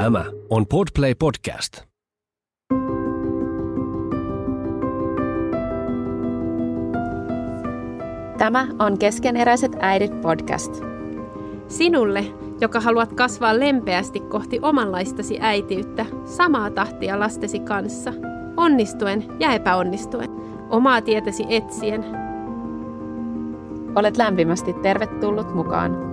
Tämä on Podplay Podcast. Tämä on Keskeneräiset äidit podcast. Sinulle, joka haluat kasvaa lempeästi kohti omanlaistasi äitiyttä, samaa tahtia lastesi kanssa, onnistuen ja epäonnistuen, omaa tietäsi etsien. Olet lämpimästi tervetullut mukaan.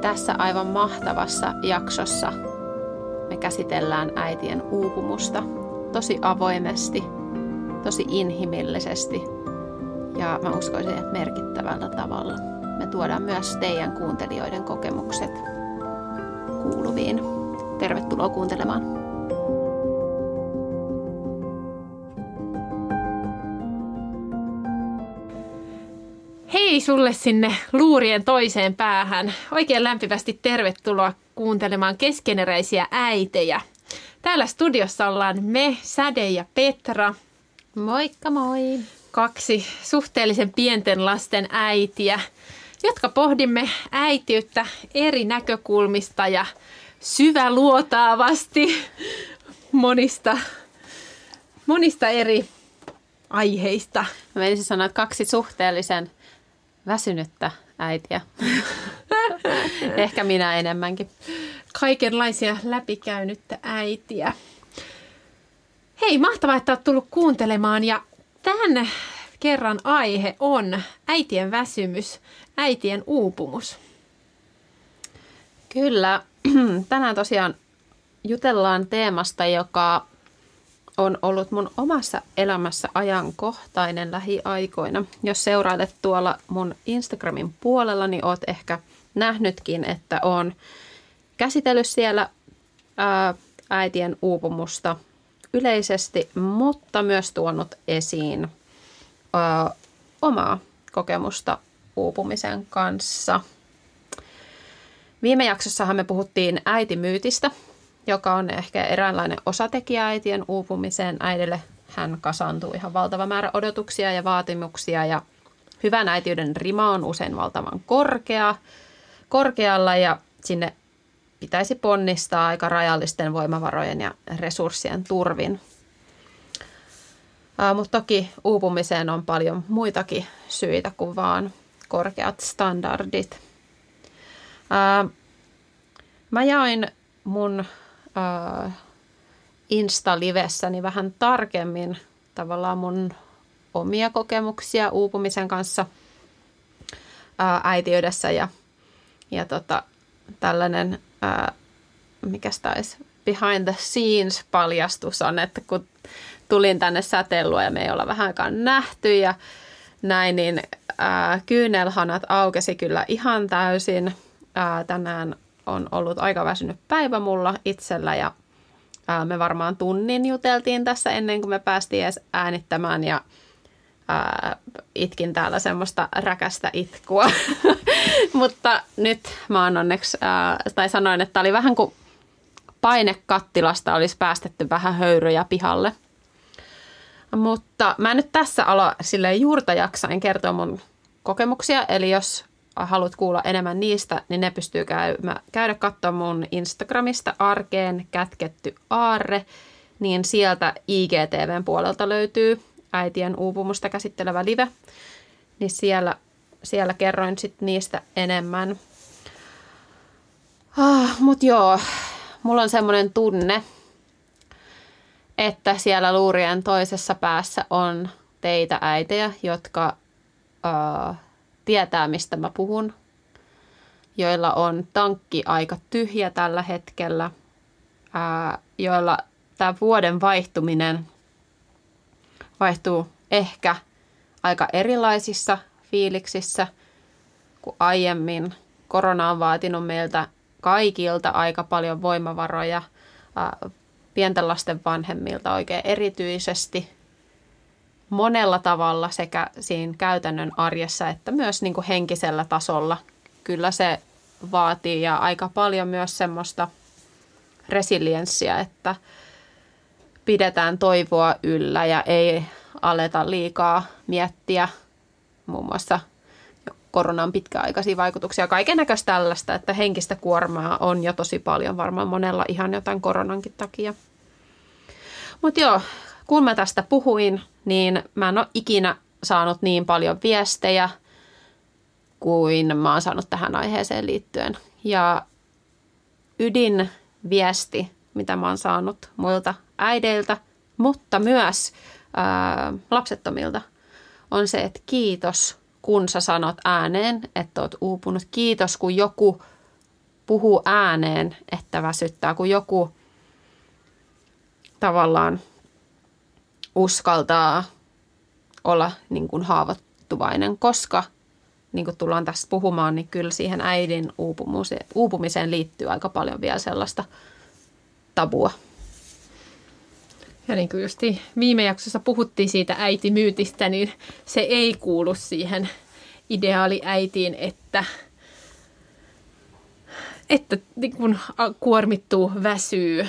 Tässä aivan mahtavassa jaksossa me käsitellään äitien uupumusta tosi avoimesti, tosi inhimillisesti ja mä uskoisin, että merkittävällä tavalla. Me tuodaan myös teidän kuuntelijoiden kokemukset kuuluviin. Tervetuloa kuuntelemaan. Hei sulle sinne luurien toiseen päähän. Oikein lämpimästi tervetuloa kuuntelemaan keskeneräisiä äitejä. Täällä studiossa ollaan me, Säde ja Petra. Moikka moi! Kaksi suhteellisen pienten lasten äitiä, jotka pohdimme äitiyttä eri näkökulmista ja syväluotaavasti monista, monista eri aiheista. Mä menisin sanoa, että kaksi suhteellisen väsynyttä äitiä. Ehkä minä enemmänkin. Kaikenlaisia läpikäynyttä äitiä. Hei, mahtavaa, että olet tullut kuuntelemaan ja tämän kerran aihe on äitien väsymys, äitien uupumus. Kyllä, tänään tosiaan jutellaan teemasta, joka on ollut mun omassa elämässä ajankohtainen lähiaikoina. Jos seurailet tuolla mun Instagramin puolella, niin oot ehkä nähnytkin, että on käsitellyt siellä ää, äitien uupumusta yleisesti, mutta myös tuonut esiin ää, omaa kokemusta uupumisen kanssa. Viime jaksossahan me puhuttiin äitimyytistä, joka on ehkä eräänlainen osatekijä äitien uupumiseen. Äidille hän kasaantuu ihan valtava määrä odotuksia ja vaatimuksia ja hyvän äitiyden rima on usein valtavan korkea, korkealla ja sinne pitäisi ponnistaa aika rajallisten voimavarojen ja resurssien turvin. Mutta toki uupumiseen on paljon muitakin syitä kuin vaan korkeat standardit. Ää, mä jaoin mun äh, Insta-livessäni vähän tarkemmin tavallaan mun omia kokemuksia uupumisen kanssa äh, äitiydessä ja, ja tota, tällainen, äh, mikä taisi behind the scenes paljastus on, että kun tulin tänne säteilua ja me ei olla vähän aikaan nähty ja näin, niin äh, kyynelhanat aukesi kyllä ihan täysin. Äh, tänään on ollut aika väsynyt päivä mulla itsellä ja ää, me varmaan tunnin juteltiin tässä ennen kuin me päästiin edes äänittämään ja ää, itkin täällä semmoista räkästä itkua. Mutta nyt mä oon onneksi, ää, tai sanoin, että oli vähän kuin painekattilasta olisi päästetty vähän höyryjä pihalle. Mutta mä nyt tässä ala sille juurta jaksain kertoa mun kokemuksia, eli jos haluat kuulla enemmän niistä, niin ne pystyy käymä, käydä katsomaan mun Instagramista arkeen kätketty aarre, niin sieltä IGTVn puolelta löytyy äitien uupumusta käsittelevä live, niin siellä, siellä kerroin sitten niistä enemmän. Ah, Mutta joo, mulla on semmoinen tunne, että siellä luurien toisessa päässä on teitä äitejä, jotka uh, tietää, mistä mä puhun, joilla on tankki aika tyhjä tällä hetkellä, ää, joilla tämä vuoden vaihtuminen vaihtuu ehkä aika erilaisissa fiiliksissä kuin aiemmin. Korona on vaatinut meiltä kaikilta aika paljon voimavaroja, pienten lasten vanhemmilta oikein erityisesti – monella tavalla sekä siinä käytännön arjessa että myös niin kuin henkisellä tasolla. Kyllä se vaatii ja aika paljon myös semmoista resilienssiä, että pidetään toivoa yllä ja ei aleta liikaa miettiä muun muassa koronan pitkäaikaisia vaikutuksia, kaiken näköistä tällaista, että henkistä kuormaa on jo tosi paljon varmaan monella ihan jotain koronankin takia. Mutta joo, kun mä tästä puhuin, niin mä en ole ikinä saanut niin paljon viestejä kuin mä oon saanut tähän aiheeseen liittyen. Ja ydinviesti, mitä mä oon saanut muilta äideiltä, mutta myös ää, lapsettomilta, on se, että kiitos, kun sä sanot ääneen, että oot uupunut. Kiitos, kun joku puhuu ääneen, että väsyttää, kun joku tavallaan uskaltaa olla niin kuin haavoittuvainen, koska niin kuin tullaan tästä puhumaan, niin kyllä siihen äidin uupumiseen liittyy aika paljon vielä sellaista tabua. Ja niin kuin just viime jaksossa puhuttiin siitä äitimyytistä, niin se ei kuulu siihen ideaaliäitiin, että, että niin kun kuormittuu, väsyy.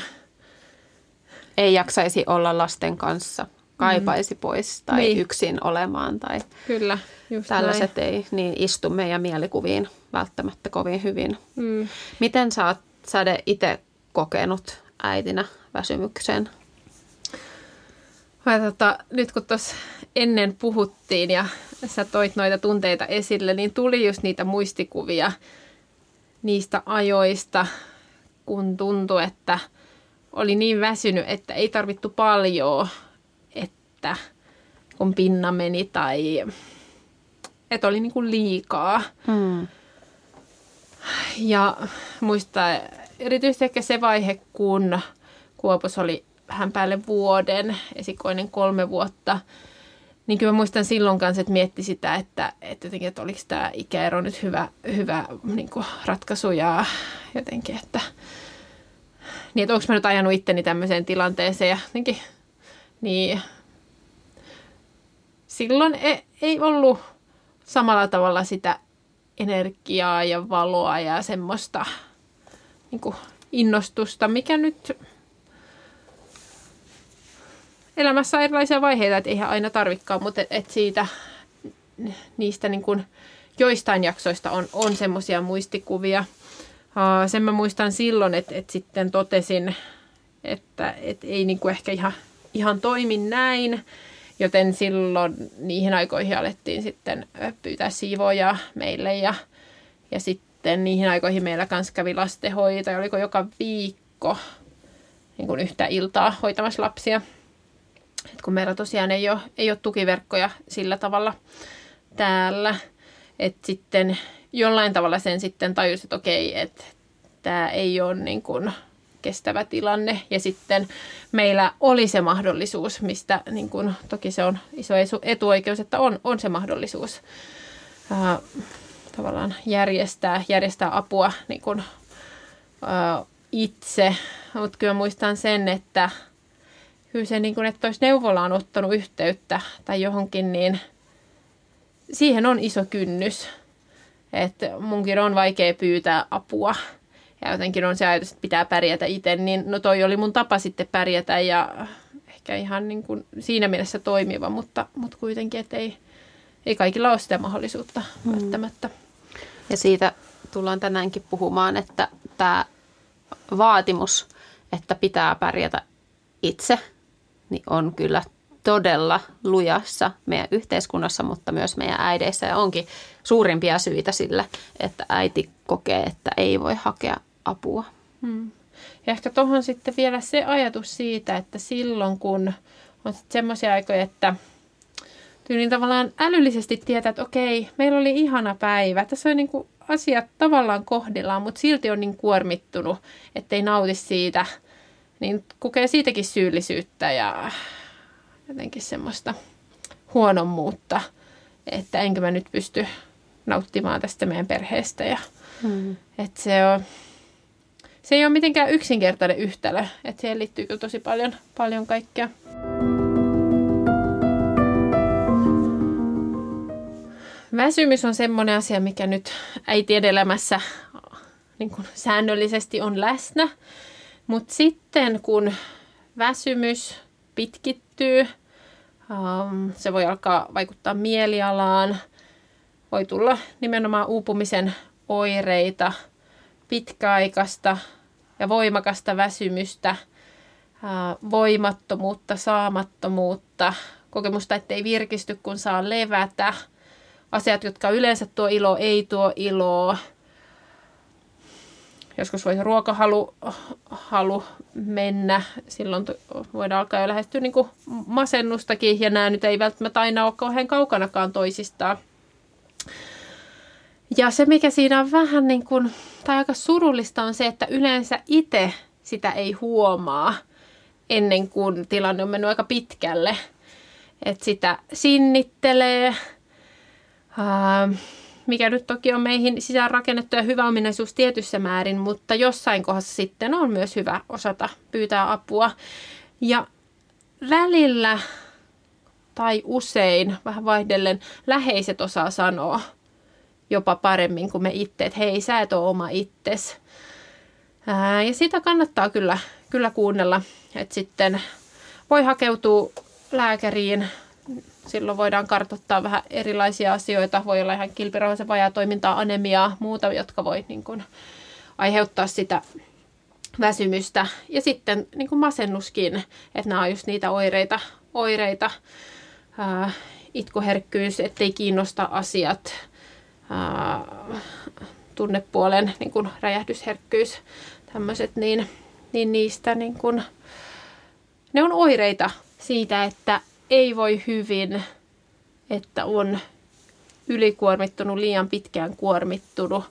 Ei jaksaisi olla lasten kanssa, kaipaisi mm. pois tai niin. yksin olemaan. Tai Kyllä, just tällaiset näin. ei niin istu meidän mielikuviin välttämättä kovin hyvin. Mm. Miten sä oot Sade itse kokenut äitinä väsymyksen? Mä, tota, nyt kun tuossa ennen puhuttiin ja sä toit noita tunteita esille, niin tuli just niitä muistikuvia niistä ajoista, kun tuntui, että oli niin väsynyt, että ei tarvittu paljon, että kun pinna meni tai että oli niin kuin liikaa. Hmm. Ja muistaa erityisesti ehkä se vaihe, kun Kuopos oli vähän päälle vuoden, esikoinen kolme vuotta, niin kyllä mä muistan silloin kanssa, että mietti sitä, että, että, jotenkin, että oliko tämä ikäero nyt hyvä, hyvä niin kuin ratkaisu ja jotenkin, että, niin että onko mä nyt ajanut itteni tämmöiseen tilanteeseen ja jotenkin, niin silloin ei, ei ollut samalla tavalla sitä energiaa ja valoa ja semmoista niin kuin innostusta, mikä nyt elämässä on erilaisia vaiheita, että eihän aina tarvikaan, mutta et, et siitä niistä niin kuin joistain jaksoista on, on semmoisia muistikuvia. Sen mä muistan silloin, että, että sitten totesin, että, että ei niin kuin ehkä ihan, ihan toimi näin, joten silloin niihin aikoihin alettiin sitten pyytää siivoja meille ja, ja sitten niihin aikoihin meillä kanssa kävi lastenhoito ja oliko joka viikko niin kuin yhtä iltaa hoitamassa lapsia. Et kun meillä tosiaan ei ole, ei ole tukiverkkoja sillä tavalla täällä, että sitten jollain tavalla sen sitten tajusi, että okei, että tämä ei ole niin kuin kestävä tilanne. Ja sitten meillä oli se mahdollisuus, mistä niin kuin, toki se on iso etuoikeus, että on, on se mahdollisuus ää, tavallaan järjestää, järjestää apua niin kuin, ää, itse. Mutta kyllä muistan sen, että kyllä se, niin kuin, että olisi neuvolaan ottanut yhteyttä tai johonkin, niin siihen on iso kynnys. Että munkin on vaikea pyytää apua. Ja jotenkin on se ajatus, että pitää pärjätä itse, niin no toi oli mun tapa sitten pärjätä ja ehkä ihan niin kuin siinä mielessä toimiva, mutta, mutta kuitenkin, että ei, ei kaikilla ole sitä mahdollisuutta mm. välttämättä. Ja siitä tullaan tänäänkin puhumaan, että tämä vaatimus, että pitää pärjätä itse – niin on kyllä todella lujassa meidän yhteiskunnassa, mutta myös meidän äideissä. Ja onkin suurimpia syitä sille, että äiti kokee, että ei voi hakea apua. Hmm. Ja ehkä tuohon sitten vielä se ajatus siitä, että silloin kun on semmoisia aikoja, että tyyliin tavallaan älyllisesti tietää, että okei, meillä oli ihana päivä. Tässä on niin kuin asiat tavallaan kohdillaan, mutta silti on niin kuormittunut, ettei nauti siitä – niin kokee siitäkin syyllisyyttä ja jotenkin semmoista huonommuutta, että enkö mä nyt pysty nauttimaan tästä meidän perheestä. Ja, hmm. että se, on, se ei ole mitenkään yksinkertainen yhtälö, että siihen liittyy kyllä tosi paljon, paljon kaikkea. Väsymys on semmoinen asia, mikä nyt äiti elämässä niin kuin säännöllisesti on läsnä. Mutta sitten kun väsymys pitkittyy, um, se voi alkaa vaikuttaa mielialaan, voi tulla nimenomaan uupumisen oireita, pitkäaikaista ja voimakasta väsymystä, voimattomuutta, saamattomuutta, kokemusta, ettei virkisty kun saa levätä, asiat, jotka yleensä tuo ilo, ei tuo iloa, joskus voi ruokahalu halu mennä. Silloin voidaan alkaa jo lähestyä niin kuin masennustakin ja nämä nyt ei välttämättä aina ole kauhean kaukanakaan toisistaan. Ja se, mikä siinä on vähän niin kuin, tai aika surullista on se, että yleensä itse sitä ei huomaa ennen kuin tilanne on mennyt aika pitkälle. Että sitä sinnittelee, mikä nyt toki on meihin sisään rakennettu ja hyvä ominaisuus tietyssä määrin, mutta jossain kohdassa sitten on myös hyvä osata pyytää apua. Ja välillä tai usein, vähän vaihdellen, läheiset osaa sanoa jopa paremmin kuin me itse, että hei, sä et ole oma itses. Ja sitä kannattaa kyllä, kyllä kuunnella, että sitten voi hakeutua lääkäriin silloin voidaan kartoittaa vähän erilaisia asioita. Voi olla ihan kilpirauhasen toimintaa, anemiaa, muuta, jotka voi niin kuin, aiheuttaa sitä väsymystä. Ja sitten niin kuin masennuskin, että nämä on just niitä oireita, oireita ää, itkuherkkyys, ettei kiinnosta asiat, ää, tunnepuolen niin kuin räjähdysherkkyys, tämmöiset, niin, niin niistä niin kuin, ne on oireita siitä, että ei voi hyvin, että on ylikuormittunut, liian pitkään kuormittunut.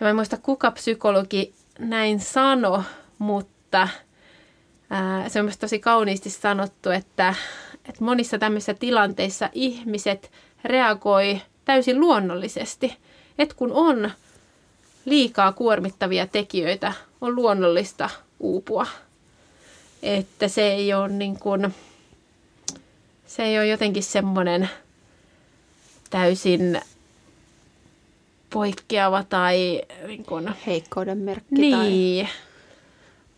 Ja mä en muista kuka psykologi näin sano, mutta ää, se on myös tosi kauniisti sanottu, että, että monissa tämmöisissä tilanteissa ihmiset reagoi täysin luonnollisesti. Että kun on liikaa kuormittavia tekijöitä, on luonnollista uupua. Että se ei ole niin kuin, se ei ole jotenkin semmoinen täysin poikkeava tai niin kuin, heikkouden merkki. Niin, tai...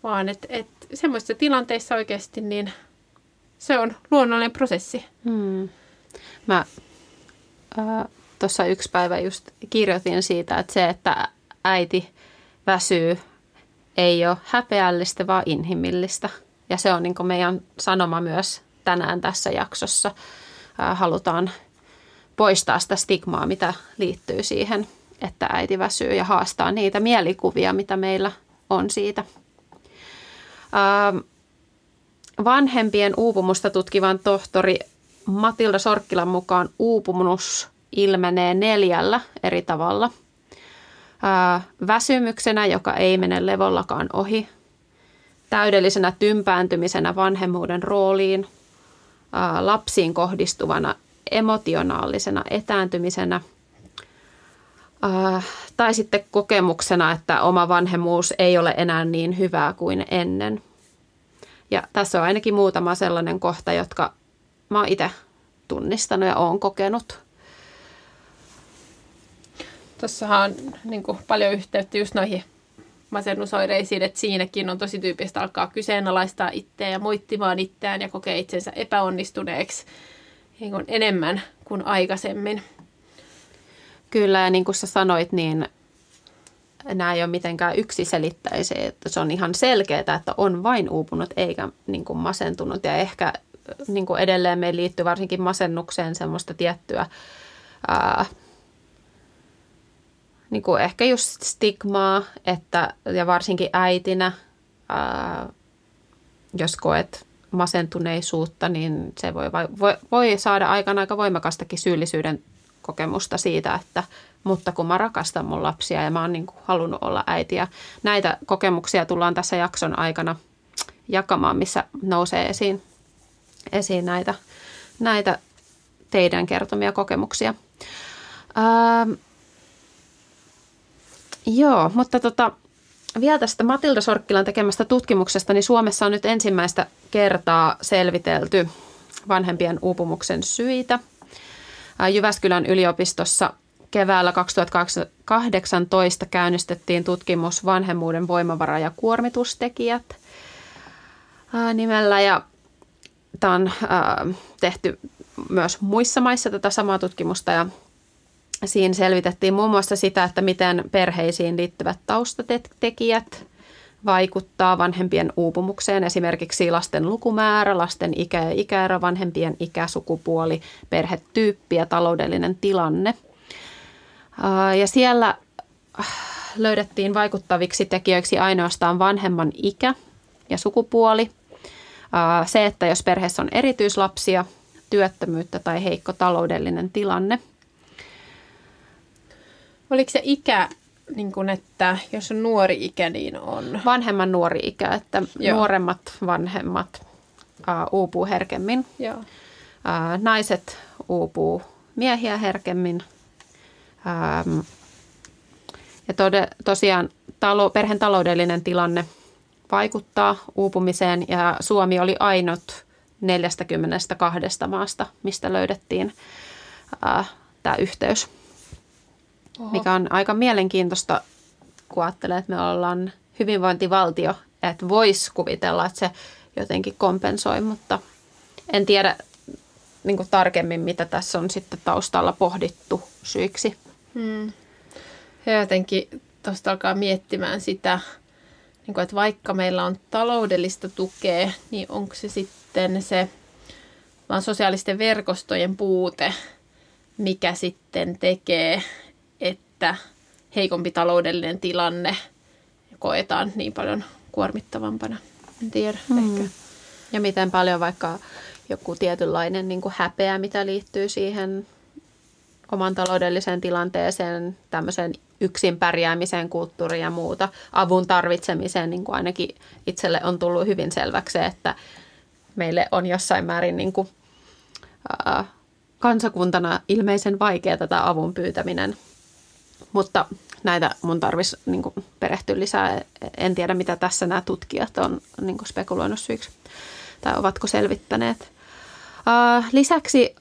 vaan että et, semmoisissa tilanteissa oikeasti niin se on luonnollinen prosessi. Hmm. Mä tuossa yksi päivä just kirjoitin siitä, että se, että äiti väsyy, ei ole häpeällistä, vaan inhimillistä. Ja se on niin meidän sanoma myös tänään tässä jaksossa halutaan poistaa sitä stigmaa, mitä liittyy siihen, että äiti väsyy ja haastaa niitä mielikuvia, mitä meillä on siitä. Vanhempien uupumusta tutkivan tohtori Matilda Sorkkilan mukaan uupumus ilmenee neljällä eri tavalla. Väsymyksenä, joka ei mene levollakaan ohi. Täydellisenä tympääntymisenä vanhemmuuden rooliin – lapsiin kohdistuvana emotionaalisena etääntymisenä tai sitten kokemuksena, että oma vanhemmuus ei ole enää niin hyvää kuin ennen. Ja tässä on ainakin muutama sellainen kohta, jotka mä oon itse tunnistanut ja oon kokenut. Tuossahan on niin kuin, paljon yhteyttä just noihin masennusoireisiin, että siinäkin on tosi tyypistä alkaa kyseenalaistaa itseä ja moittimaan itseään ja kokee itsensä epäonnistuneeksi niin kuin enemmän kuin aikaisemmin. Kyllä, ja niin kuin sä sanoit, niin nämä ei ole mitenkään yksiselittäisiä, että se on ihan selkeää, että on vain uupunut eikä niin kuin masentunut. Ja ehkä niin kuin edelleen meillä liittyy varsinkin masennukseen semmoista tiettyä ää, niin kuin ehkä just stigmaa, että, ja varsinkin äitinä, ää, jos koet masentuneisuutta, niin se voi, voi, voi saada aikaan aika voimakastakin syyllisyyden kokemusta siitä, että mutta kun mä rakastan mun lapsia ja mä oon niin kuin halunnut olla äiti. Ja näitä kokemuksia tullaan tässä jakson aikana jakamaan, missä nousee esiin, esiin näitä, näitä teidän kertomia kokemuksia. Ähm, Joo, mutta tota, vielä tästä Matilda Sorkkilan tekemästä tutkimuksesta, niin Suomessa on nyt ensimmäistä kertaa selvitelty vanhempien uupumuksen syitä. Jyväskylän yliopistossa keväällä 2018 käynnistettiin tutkimus vanhemmuuden voimavara- ja kuormitustekijät nimellä ja tämä on tehty myös muissa maissa tätä samaa tutkimusta ja Siinä selvitettiin muun muassa sitä, että miten perheisiin liittyvät taustatekijät vaikuttaa vanhempien uupumukseen, esimerkiksi lasten lukumäärä, lasten ikä ja ikäero, vanhempien ikä, sukupuoli, perhetyyppi ja taloudellinen tilanne. Ja siellä löydettiin vaikuttaviksi tekijöiksi ainoastaan vanhemman ikä ja sukupuoli. Se, että jos perheessä on erityislapsia, työttömyyttä tai heikko taloudellinen tilanne. Oliko se ikä, niin kuin, että jos on nuori ikä, niin on? Vanhemman nuori ikä, että Joo. nuoremmat vanhemmat uh, uupuu herkemmin. Joo. Uh, naiset uupuu miehiä herkemmin. Um, ja tode, tosiaan talo, perheen taloudellinen tilanne vaikuttaa uupumiseen ja Suomi oli ainut 42 maasta, mistä löydettiin tämä yhteys. Oho. Mikä on aika mielenkiintoista, kun ajattelee, että me ollaan hyvinvointivaltio, että voisi kuvitella, että se jotenkin kompensoi, mutta en tiedä niin tarkemmin, mitä tässä on sitten taustalla pohdittu syiksi. Hmm. Ja jotenkin tuosta alkaa miettimään sitä, niin kuin, että vaikka meillä on taloudellista tukea, niin onko se sitten se vaan sosiaalisten verkostojen puute, mikä sitten tekee, että heikompi taloudellinen tilanne koetaan niin paljon kuormittavampana. En tiedä, mm. ehkä. Ja miten paljon vaikka joku tietynlainen niin kuin häpeä, mitä liittyy siihen oman taloudelliseen tilanteeseen, tämmöiseen yksin pärjäämiseen, kulttuuriin ja muuta, avun tarvitsemiseen, niin kuin ainakin itselle on tullut hyvin selväksi, että meille on jossain määrin niin kuin, ää, kansakuntana ilmeisen vaikeaa tätä avun pyytäminen. Mutta näitä mun tarvitsisi niin perehtyä lisää. En tiedä, mitä tässä nämä tutkijat on niin spekuloinut syiksi tai ovatko selvittäneet. Ää, lisäksi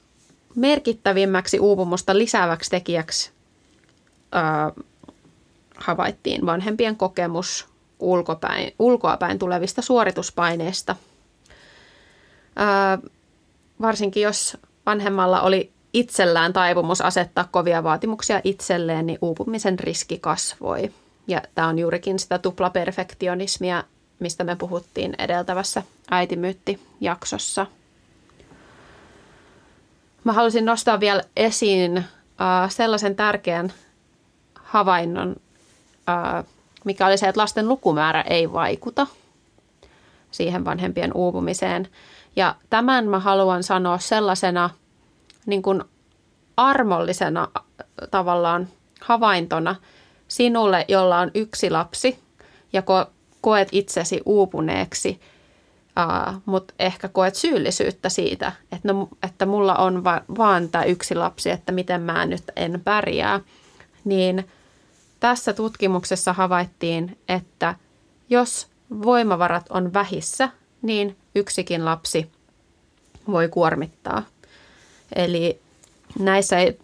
merkittävimmäksi uupumusta lisääväksi tekijäksi ää, havaittiin vanhempien kokemus ulkopäin, ulkoapäin tulevista suorituspaineista. Ää, varsinkin jos vanhemmalla oli itsellään taipumus asettaa kovia vaatimuksia itselleen, niin uupumisen riski kasvoi. Ja tämä on juurikin sitä tuplaperfektionismia, mistä me puhuttiin edeltävässä äitimyytti-jaksossa. Mä haluaisin nostaa vielä esiin sellaisen tärkeän havainnon, mikä oli se, että lasten lukumäärä ei vaikuta siihen vanhempien uupumiseen. Ja tämän mä haluan sanoa sellaisena niin kuin armollisena tavallaan havaintona sinulle, jolla on yksi lapsi ja ko- koet itsesi uupuneeksi, uh, mutta ehkä koet syyllisyyttä siitä, että, no, että mulla on va- vaan tämä yksi lapsi, että miten mä nyt en pärjää, niin tässä tutkimuksessa havaittiin, että jos voimavarat on vähissä, niin yksikin lapsi voi kuormittaa. Eli näissä ei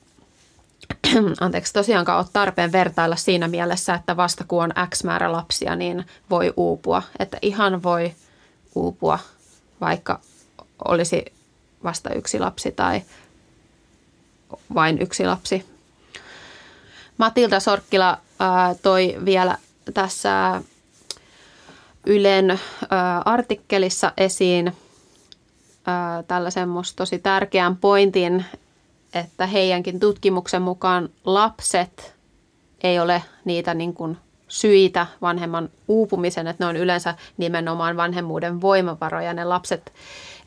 anteeksi, tosiaankaan ole tarpeen vertailla siinä mielessä, että vasta kun on X määrä lapsia, niin voi uupua. Että ihan voi uupua, vaikka olisi vasta yksi lapsi tai vain yksi lapsi. Matilda Sorkkila toi vielä tässä Ylen artikkelissa esiin tällaisen tosi tärkeän pointin, että heidänkin tutkimuksen mukaan lapset ei ole niitä niin kuin syitä vanhemman uupumisen, että ne on yleensä nimenomaan vanhemmuuden voimavaroja ne lapset.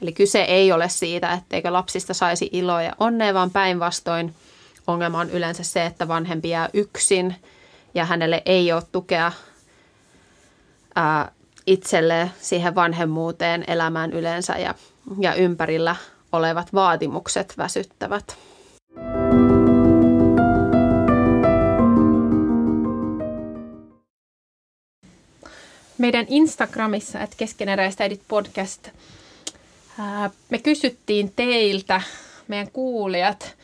Eli kyse ei ole siitä, etteikö lapsista saisi iloa ja onnea, vaan päinvastoin ongelma on yleensä se, että vanhempi jää yksin ja hänelle ei ole tukea ää, siihen vanhemmuuteen, elämään yleensä ja, ja ympärillä olevat vaatimukset väsyttävät. Meidän Instagramissa, että keskeneräistä edit podcast, me kysyttiin teiltä, meidän kuulijat,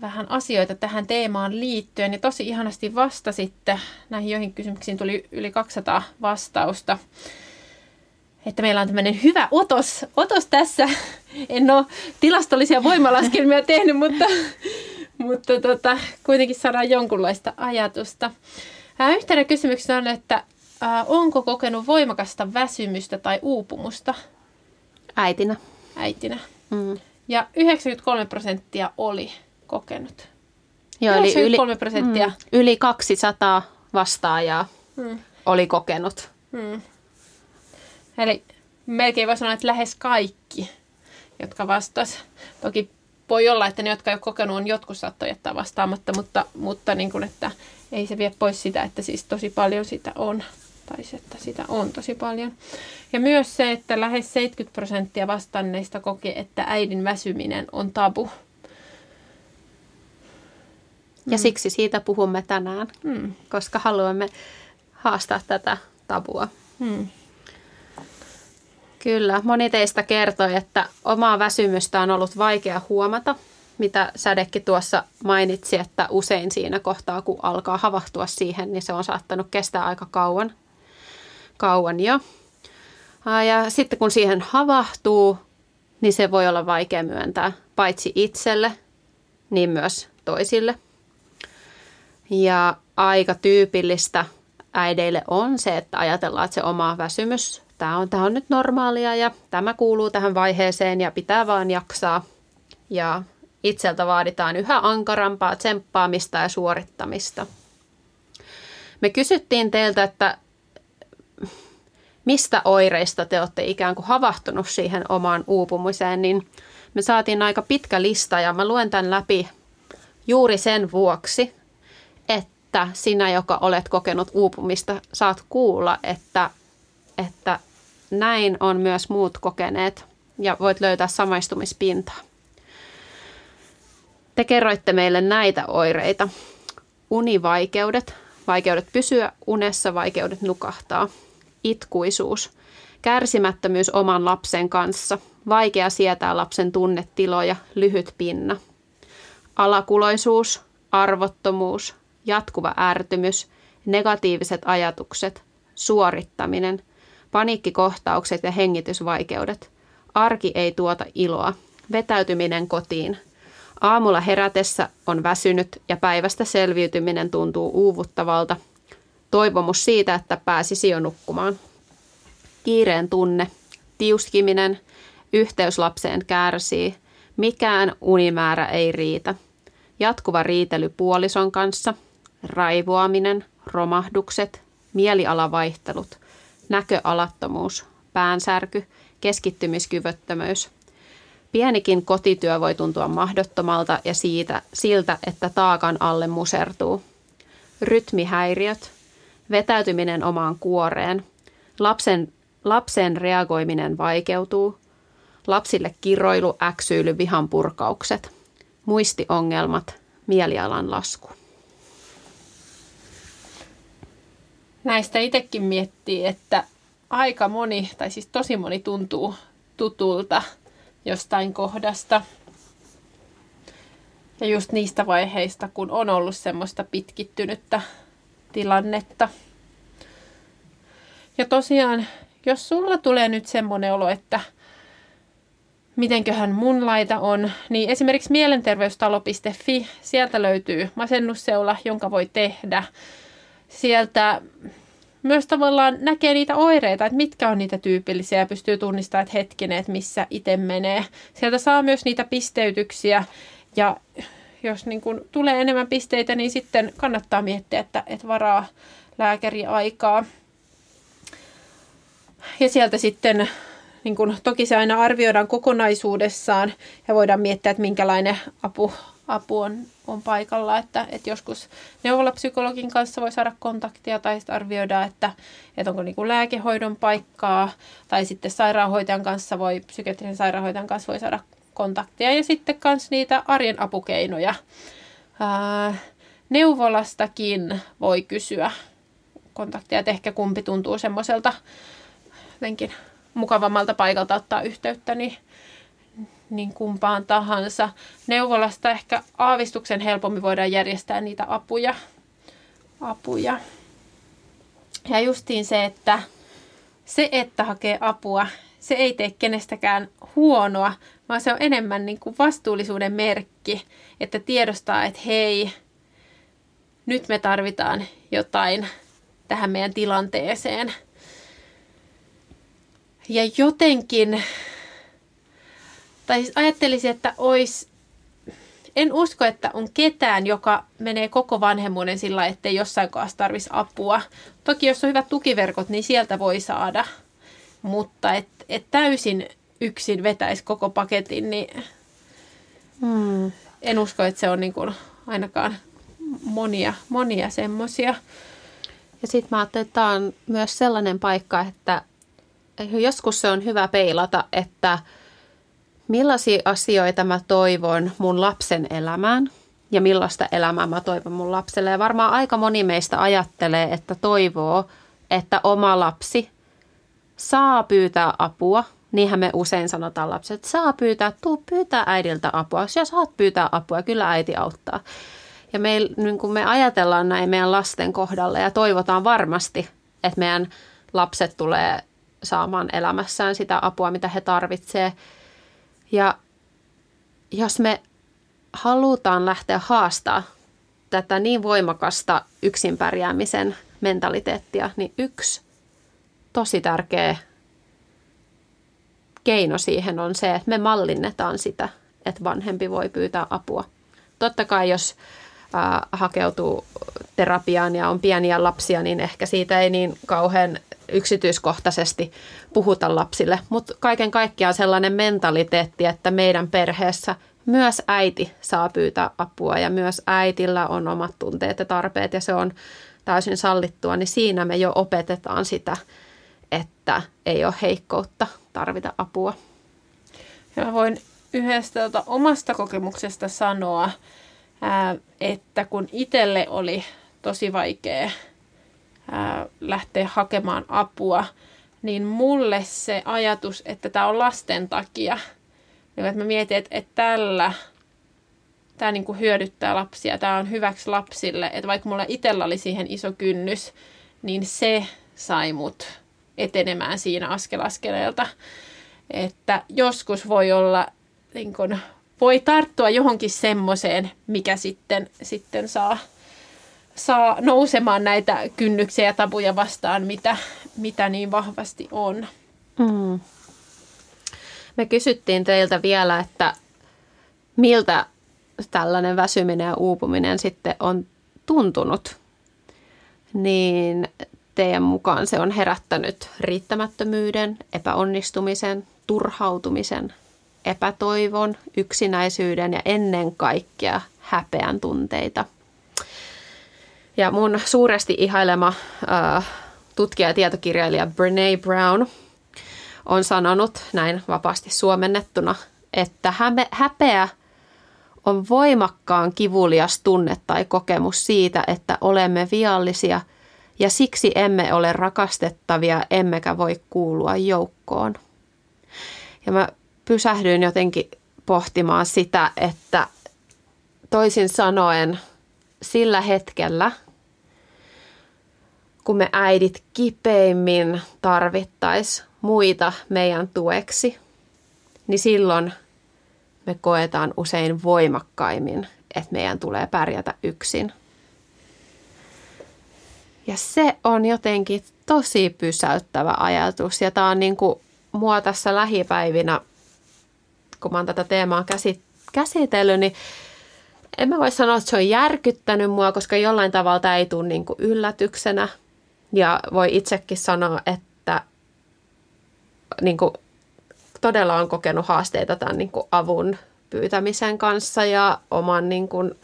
vähän asioita tähän teemaan liittyen. Ja tosi ihanasti vastasitte. Näihin joihin kysymyksiin tuli yli 200 vastausta. Että meillä on tämmöinen hyvä otos, otos tässä. En ole tilastollisia voimalaskelmia tehnyt, mutta, mutta tota, kuitenkin saadaan jonkunlaista ajatusta. Yhtenä kysymyksenä on, että ää, onko kokenut voimakasta väsymystä tai uupumusta Äitinä. äitinä? Mm. Ja 93 prosenttia oli kokenut. Joo, eli yli, 93 prosenttia. mm, yli 200 vastaajaa Mm. oli kokenut. Mm. Eli melkein voi sanoa, että lähes kaikki, jotka vastas. Toki voi olla, että ne, jotka ei ole kokenut, on jotkut saattoi jättää vastaamatta, mutta, mutta niin kuin, että ei se vie pois sitä, että siis tosi paljon sitä on. Tai se, että sitä on tosi paljon. Ja myös se, että lähes 70 prosenttia vastanneista kokee, että äidin väsyminen on tabu. Ja siksi siitä puhumme tänään, Mm. koska haluamme haastaa tätä tabua. Mm. Kyllä, moni teistä kertoi, että omaa väsymystä on ollut vaikea huomata, mitä Sädekin tuossa mainitsi, että usein siinä kohtaa, kun alkaa havahtua siihen, niin se on saattanut kestää aika kauan, kauan jo. Ja sitten kun siihen havahtuu, niin se voi olla vaikea myöntää paitsi itselle, niin myös toisille. Ja aika tyypillistä äideille on se, että ajatellaan, että se oma väsymys, tämä on, tämä on nyt normaalia ja tämä kuuluu tähän vaiheeseen ja pitää vaan jaksaa. Ja itseltä vaaditaan yhä ankarampaa tsemppaamista ja suorittamista. Me kysyttiin teiltä, että mistä oireista te olette ikään kuin havahtunut siihen omaan uupumiseen, niin me saatiin aika pitkä lista ja mä luen tämän läpi juuri sen vuoksi, että sinä, joka olet kokenut uupumista, saat kuulla, että, että näin on myös muut kokeneet. Ja voit löytää samaistumispintaa. Te kerroitte meille näitä oireita. Univaikeudet, vaikeudet pysyä unessa, vaikeudet nukahtaa, itkuisuus, kärsimättömyys oman lapsen kanssa, vaikea sietää lapsen tunnetiloja, lyhyt pinna, alakuloisuus, arvottomuus, jatkuva ärtymys, negatiiviset ajatukset, suorittaminen, paniikkikohtaukset ja hengitysvaikeudet. Arki ei tuota iloa, vetäytyminen kotiin. Aamulla herätessä on väsynyt ja päivästä selviytyminen tuntuu uuvuttavalta. Toivomus siitä, että pääsisi jo nukkumaan. Kiireen tunne, tiuskiminen, yhteys lapseen kärsii, mikään unimäärä ei riitä. Jatkuva riitely puolison kanssa, raivoaminen, romahdukset, mielialavaihtelut, näköalattomuus, päänsärky, keskittymiskyvyttömyys. Pienikin kotityö voi tuntua mahdottomalta ja siitä, siltä, että taakan alle musertuu. Rytmihäiriöt, vetäytyminen omaan kuoreen, lapsen, lapsen reagoiminen vaikeutuu, lapsille kiroilu, äksyily, vihan purkaukset, muistiongelmat, mielialan lasku. Näistä itsekin miettii, että aika moni, tai siis tosi moni tuntuu tutulta jostain kohdasta. Ja just niistä vaiheista, kun on ollut semmoista pitkittynyttä tilannetta. Ja tosiaan, jos sulla tulee nyt semmoinen olo, että mitenköhän mun laita on, niin esimerkiksi mielenterveystalo.fi, sieltä löytyy masennusseula, jonka voi tehdä sieltä myös tavallaan näkee niitä oireita, että mitkä on niitä tyypillisiä ja pystyy tunnistamaan, että hetkinen, että missä itse menee. Sieltä saa myös niitä pisteytyksiä ja jos niin kun tulee enemmän pisteitä, niin sitten kannattaa miettiä, että, että varaa lääkäri aikaa. Ja sieltä sitten niin kun, toki se aina arvioidaan kokonaisuudessaan ja voidaan miettiä, että minkälainen apu, apu on, on paikalla. Että, että joskus neuvolapsykologin kanssa voi saada kontaktia tai sitten arvioida, että, että onko niin kuin lääkehoidon paikkaa tai sitten sairaanhoitajan kanssa voi, psykiatrisen sairaanhoitajan kanssa voi saada kontaktia ja sitten myös niitä arjen apukeinoja. Ää, neuvolastakin voi kysyä kontaktia, että ehkä kumpi tuntuu semmoiselta jotenkin mukavammalta paikalta ottaa yhteyttä, niin, niin kumpaan tahansa. Neuvolasta ehkä aavistuksen helpommin voidaan järjestää niitä apuja. apuja. Ja justiin se, että se, että hakee apua, se ei tee kenestäkään huonoa, vaan se on enemmän niin kuin vastuullisuuden merkki, että tiedostaa, että hei, nyt me tarvitaan jotain tähän meidän tilanteeseen. Ja jotenkin, tai siis ajattelisin, että olisi, en usko, että on ketään, joka menee koko vanhemmuuden sillä, ettei jossain kohdassa tarvitsisi apua. Toki jos on hyvät tukiverkot, niin sieltä voi saada. Mutta et, et täysin yksin vetäisi koko paketin, niin hmm. en usko, että se on niin kuin ainakaan monia, monia semmoisia. Ja sitten mä ajattelin, että tämä on myös sellainen paikka, että joskus se on hyvä peilata, että millaisia asioita mä toivon mun lapsen elämään ja millaista elämää mä toivon mun lapselle. Ja varmaan aika moni meistä ajattelee, että toivoo, että oma lapsi saa pyytää apua. Niinhän me usein sanotaan lapset, saa pyytää, tuu pyytää äidiltä apua. Jos saat pyytää apua, kyllä äiti auttaa. Ja me, niin kuin me ajatellaan näin meidän lasten kohdalla ja toivotaan varmasti, että meidän lapset tulee saamaan elämässään sitä apua, mitä he tarvitsevat. Ja jos me halutaan lähteä haastaa tätä niin voimakasta yksin pärjäämisen mentaliteettia, niin yksi tosi tärkeä keino siihen on se, että me mallinnetaan sitä, että vanhempi voi pyytää apua. Totta kai jos hakeutuu terapiaan ja on pieniä lapsia, niin ehkä siitä ei niin kauhean yksityiskohtaisesti puhuta lapsille. Mutta kaiken kaikkiaan sellainen mentaliteetti, että meidän perheessä myös äiti saa pyytää apua ja myös äitillä on omat tunteet ja tarpeet ja se on täysin sallittua, niin siinä me jo opetetaan sitä, että ei ole heikkoutta tarvita apua. Ja mä voin yhdestä tuota omasta kokemuksesta sanoa, ää, että kun itselle oli tosi vaikea ää, lähteä hakemaan apua, niin mulle se ajatus, että tämä on lasten takia, niin että mä mietin, että, että tällä tämä niinku hyödyttää lapsia, tämä on hyväksi lapsille, että vaikka mulla itsellä oli siihen iso kynnys, niin se sai mut etenemään siinä askel askeleelta. Että joskus voi olla, niin kun, voi tarttua johonkin semmoiseen, mikä sitten, sitten saa, saa nousemaan näitä kynnyksiä ja tabuja vastaan, mitä, mitä niin vahvasti on. Mm. Me kysyttiin teiltä vielä, että miltä tällainen väsyminen ja uupuminen sitten on tuntunut. Niin teidän mukaan se on herättänyt riittämättömyyden, epäonnistumisen, turhautumisen, epätoivon, yksinäisyyden ja ennen kaikkea häpeän tunteita. Ja mun suuresti ihailema äh, tutkija ja tietokirjailija Brene Brown on sanonut näin vapaasti suomennettuna, että häpeä on voimakkaan kivulias tunne tai kokemus siitä, että olemme viallisia – ja siksi emme ole rakastettavia, emmekä voi kuulua joukkoon. Ja mä pysähdyin jotenkin pohtimaan sitä, että toisin sanoen sillä hetkellä, kun me äidit kipeimmin tarvittais muita meidän tueksi, niin silloin me koetaan usein voimakkaimmin, että meidän tulee pärjätä yksin – ja se on jotenkin tosi pysäyttävä ajatus. Ja tämä on niin kuin mua tässä lähipäivinä, kun mä oon tätä teemaa käsitellyt, niin en mä voi sanoa, että se on järkyttänyt mua, koska jollain tavalla tämä ei tule niin kuin yllätyksenä. Ja voi itsekin sanoa, että niin kuin todella on kokenut haasteita tämän niin kuin avun pyytämisen kanssa ja oman niin kuin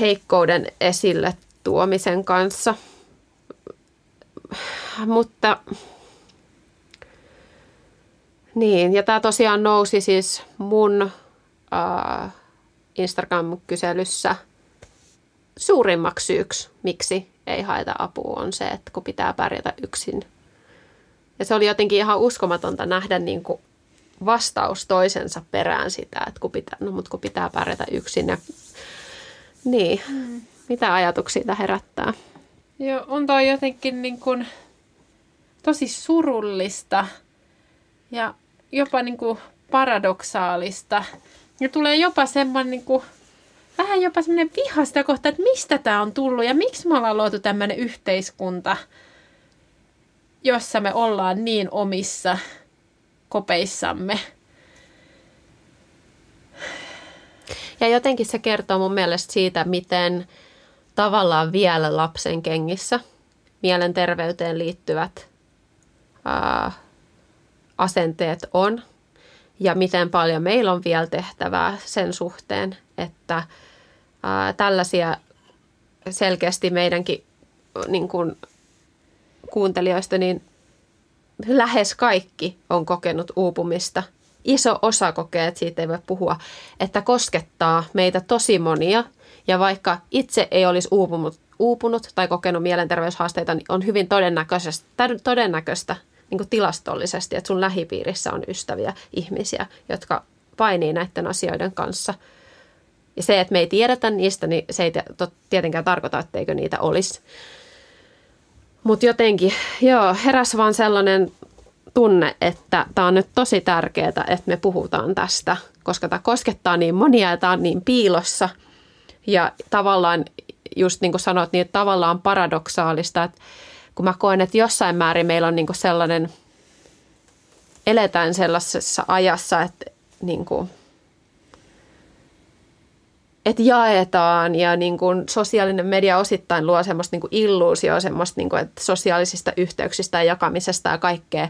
heikkouden esille tuomisen kanssa. Mutta niin, ja tämä tosiaan nousi siis mun äh, Instagram-kyselyssä suurimmaksi syyksi, miksi ei haeta apua, on se, että kun pitää pärjätä yksin. Ja se oli jotenkin ihan uskomatonta nähdä niin kuin vastaus toisensa perään sitä, että kun pitää, no, mutta kun pitää pärjätä yksin. Ja, niin. Mm. Mitä ajatuksia tämä herättää? Joo, on toi jotenkin niin kuin tosi surullista, ja jopa niin kuin paradoksaalista. Ja tulee jopa semmoinen niin kuin, vähän jopa semmoinen viha sitä kohtaa, että mistä tämä on tullut ja miksi me ollaan luotu tämmöinen yhteiskunta, jossa me ollaan niin omissa kopeissamme. Ja jotenkin se kertoo mun mielestä siitä, miten tavallaan vielä lapsen kengissä mielenterveyteen liittyvät ää, asenteet on ja miten paljon meillä on vielä tehtävää sen suhteen, että ää, tällaisia selkeästi meidänkin niin kuin kuuntelijoista, niin lähes kaikki on kokenut uupumista. Iso osa kokee, että siitä ei voi puhua, että koskettaa meitä tosi monia. Ja vaikka itse ei olisi uupunut, uupunut tai kokenut mielenterveyshaasteita, niin on hyvin todennäköistä, todennäköistä niin kuin tilastollisesti, että sun lähipiirissä on ystäviä ihmisiä, jotka painii näiden asioiden kanssa. Ja se, että me ei tiedetä niistä, niin se ei tietenkään tarkoita, etteikö niitä olisi. Mutta jotenkin, joo, heräs vaan sellainen tunne, että tämä on nyt tosi tärkeää, että me puhutaan tästä, koska tämä koskettaa niin monia ja tämä on niin piilossa. Ja tavallaan, just niin kuin sanoit, niin tavallaan paradoksaalista, että kun mä koen, että jossain määrin meillä on niin kuin sellainen, eletään sellaisessa ajassa, että niin kuin, että jaetaan ja niin kuin sosiaalinen media osittain luo semmoista niin kuin illuusioa semmoista, niin kuin, että sosiaalisista yhteyksistä ja jakamisesta ja kaikkea.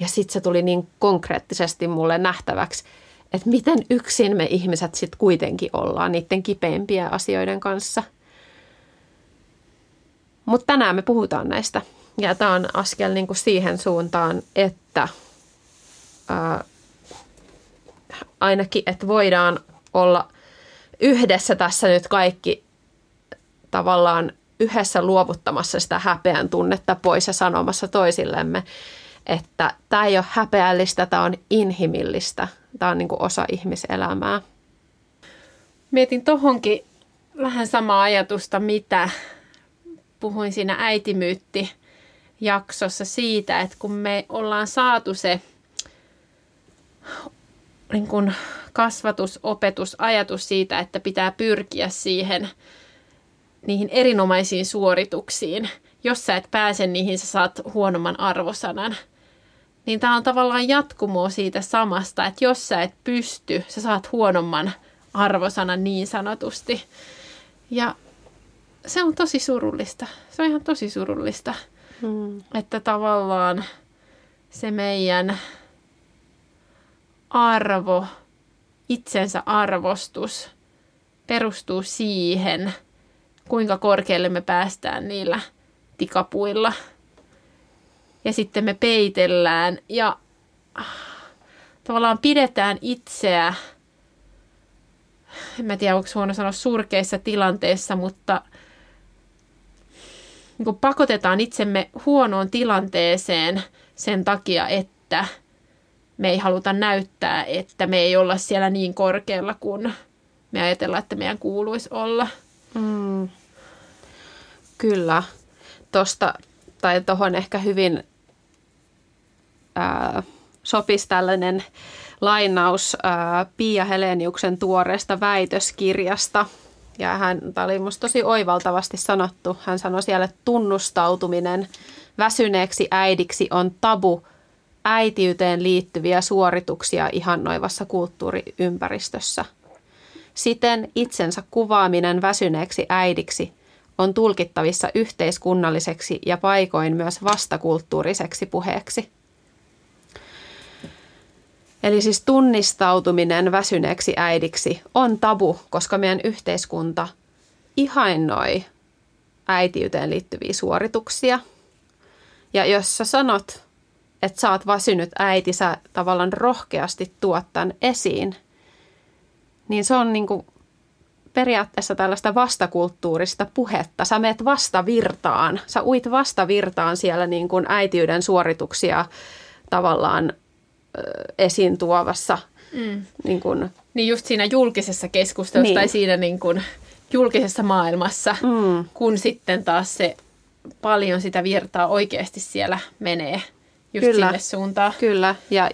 Ja sitten se tuli niin konkreettisesti mulle nähtäväksi, että miten yksin me ihmiset sitten kuitenkin ollaan niiden kipeimpien asioiden kanssa. Mutta tänään me puhutaan näistä. Ja tämä on askel niin kuin siihen suuntaan, että ää, ainakin, että voidaan olla yhdessä tässä nyt kaikki tavallaan yhdessä luovuttamassa sitä häpeän tunnetta pois ja sanomassa toisillemme, että tämä ei ole häpeällistä, tämä on inhimillistä, tämä on niin kuin osa ihmiselämää. Mietin tohonkin vähän samaa ajatusta, mitä puhuin siinä äitimyytti jaksossa siitä, että kun me ollaan saatu se niin kuin kasvatus, opetus, ajatus siitä, että pitää pyrkiä siihen niihin erinomaisiin suorituksiin. Jos sä et pääse niihin, sä saat huonomman arvosanan. Niin tämä on tavallaan jatkumo siitä samasta, että jos sä et pysty, sä saat huonomman arvosanan niin sanotusti. Ja se on tosi surullista. Se on ihan tosi surullista. Hmm. Että tavallaan se meidän arvo, itsensä arvostus perustuu siihen, kuinka korkealle me päästään niillä tikapuilla. Ja sitten me peitellään ja tavallaan pidetään itseä, en mä tiedä onko huono sanoa surkeissa tilanteissa, mutta niin kuin pakotetaan itsemme huonoon tilanteeseen sen takia, että me ei haluta näyttää, että me ei olla siellä niin korkealla kuin me ajatellaan, että meidän kuuluisi olla. Mm. Kyllä. Tuosta, tai tuohon ehkä hyvin ää, sopisi tällainen lainaus ää, Pia Heleniuksen tuoreesta väitöskirjasta – ja hän, tämä oli minusta tosi oivaltavasti sanottu. Hän sanoi siellä, että tunnustautuminen väsyneeksi äidiksi on tabu äitiyteen liittyviä suorituksia ihannoivassa kulttuuriympäristössä. Siten itsensä kuvaaminen väsyneeksi äidiksi on tulkittavissa yhteiskunnalliseksi ja paikoin myös vastakulttuuriseksi puheeksi. Eli siis tunnistautuminen väsyneeksi äidiksi on tabu, koska meidän yhteiskunta ihainnoi äitiyteen liittyviä suorituksia. Ja jos sä sanot, että sä oot väsynyt äiti, sä tavallaan rohkeasti tuot tämän esiin, niin se on niin kuin periaatteessa tällaista vastakulttuurista puhetta. Sä meet vastavirtaan, sä uit vastavirtaan siellä niin kuin äitiyden suorituksia tavallaan esiin tuovassa. Mm. Niin, kun, niin just siinä julkisessa keskustelussa niin. tai siinä niin kun, julkisessa maailmassa, mm. kun sitten taas se paljon sitä virtaa oikeasti siellä menee just Kyllä. sinne suuntaan. Kyllä, ja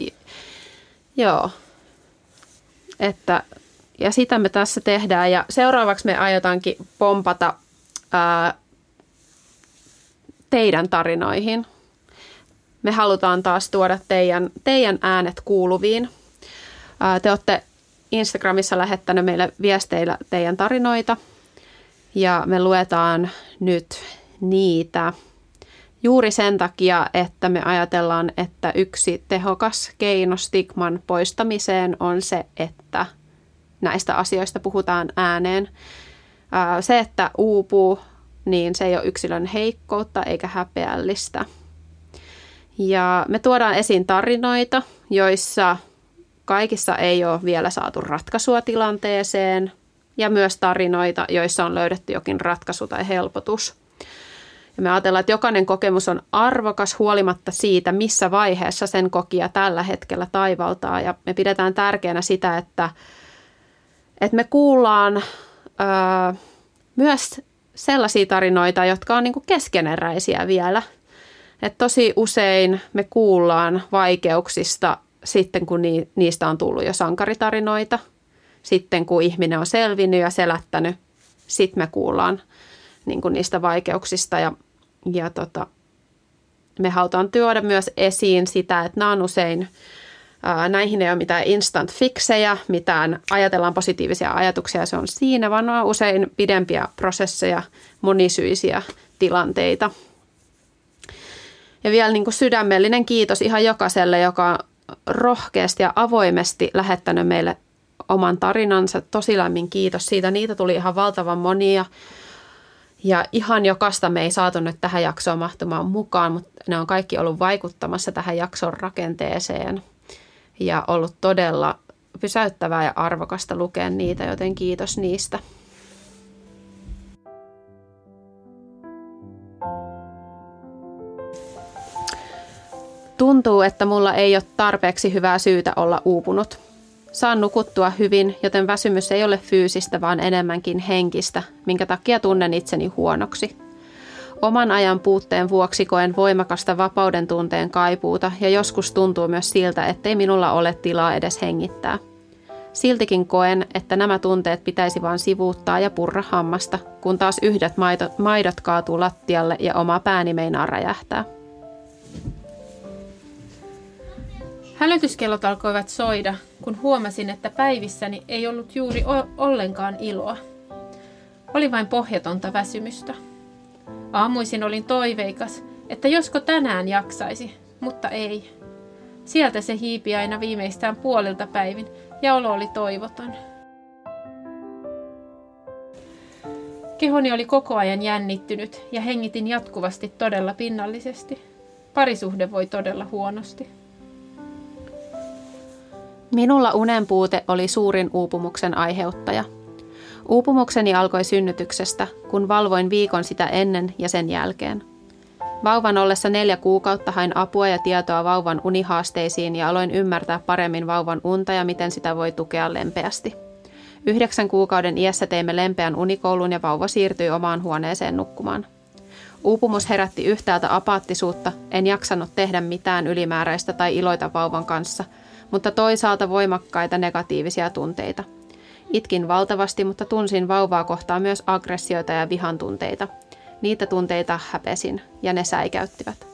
joo. Että, ja sitä me tässä tehdään. Ja seuraavaksi me aiotaankin pompata ää, teidän tarinoihin. Me halutaan taas tuoda teidän, teidän äänet kuuluviin. Te olette Instagramissa lähettänyt meille viesteillä teidän tarinoita ja me luetaan nyt niitä juuri sen takia, että me ajatellaan, että yksi tehokas keino stigman poistamiseen on se, että näistä asioista puhutaan ääneen. Se, että uupuu, niin se ei ole yksilön heikkoutta eikä häpeällistä. Ja me tuodaan esiin tarinoita, joissa kaikissa ei ole vielä saatu ratkaisua tilanteeseen ja myös tarinoita, joissa on löydetty jokin ratkaisu tai helpotus. Ja me ajatellaan, että jokainen kokemus on arvokas huolimatta siitä, missä vaiheessa sen kokija tällä hetkellä taivaltaa. Ja me pidetään tärkeänä sitä, että, että me kuullaan öö, myös sellaisia tarinoita, jotka on niin keskeneräisiä vielä. Et tosi usein me kuullaan vaikeuksista sitten, kun niistä on tullut jo sankaritarinoita. Sitten, kun ihminen on selvinnyt ja selättänyt, sitten me kuullaan niin kuin niistä vaikeuksista. Ja, ja tota, me halutaan tuoda myös esiin sitä, että nämä on usein, näihin ei ole mitään instant fixejä, mitään ajatellaan positiivisia ajatuksia, se on siinä, vaan on usein pidempiä prosesseja, monisyisiä tilanteita. Ja vielä niin kuin sydämellinen kiitos ihan jokaiselle, joka rohkeasti ja avoimesti lähettänyt meille oman tarinansa. Tosi lämmin kiitos siitä. Niitä tuli ihan valtavan monia. Ja ihan jokasta me ei saatu nyt tähän jaksoon mahtumaan mukaan, mutta ne on kaikki ollut vaikuttamassa tähän jakson rakenteeseen. Ja ollut todella pysäyttävää ja arvokasta lukea niitä, joten kiitos niistä. Tuntuu, että mulla ei ole tarpeeksi hyvää syytä olla uupunut. Saan nukuttua hyvin, joten väsymys ei ole fyysistä, vaan enemmänkin henkistä, minkä takia tunnen itseni huonoksi. Oman ajan puutteen vuoksi koen voimakasta vapauden tunteen kaipuuta ja joskus tuntuu myös siltä, ettei minulla ole tilaa edes hengittää. Siltikin koen, että nämä tunteet pitäisi vain sivuuttaa ja purra hammasta, kun taas yhdet maidot kaatuu lattialle ja oma pääni meinaa räjähtää. Hälytyskellot alkoivat soida, kun huomasin, että päivissäni ei ollut juuri ollenkaan iloa. Oli vain pohjatonta väsymystä. Aamuisin olin toiveikas, että josko tänään jaksaisi, mutta ei. Sieltä se hiipi aina viimeistään puolilta päivin ja olo oli toivoton. Kehoni oli koko ajan jännittynyt ja hengitin jatkuvasti todella pinnallisesti. Parisuhde voi todella huonosti. Minulla unenpuute oli suurin uupumuksen aiheuttaja. Uupumukseni alkoi synnytyksestä, kun valvoin viikon sitä ennen ja sen jälkeen. Vauvan ollessa neljä kuukautta hain apua ja tietoa vauvan unihaasteisiin ja aloin ymmärtää paremmin vauvan unta ja miten sitä voi tukea lempeästi. Yhdeksän kuukauden iässä teimme lempeän unikoulun ja vauva siirtyi omaan huoneeseen nukkumaan. Uupumus herätti yhtäältä apaattisuutta, en jaksanut tehdä mitään ylimääräistä tai iloita vauvan kanssa – mutta toisaalta voimakkaita negatiivisia tunteita. Itkin valtavasti, mutta tunsin vauvaa kohtaan myös aggressioita ja vihan tunteita. Niitä tunteita häpesin, ja ne säikäyttivät.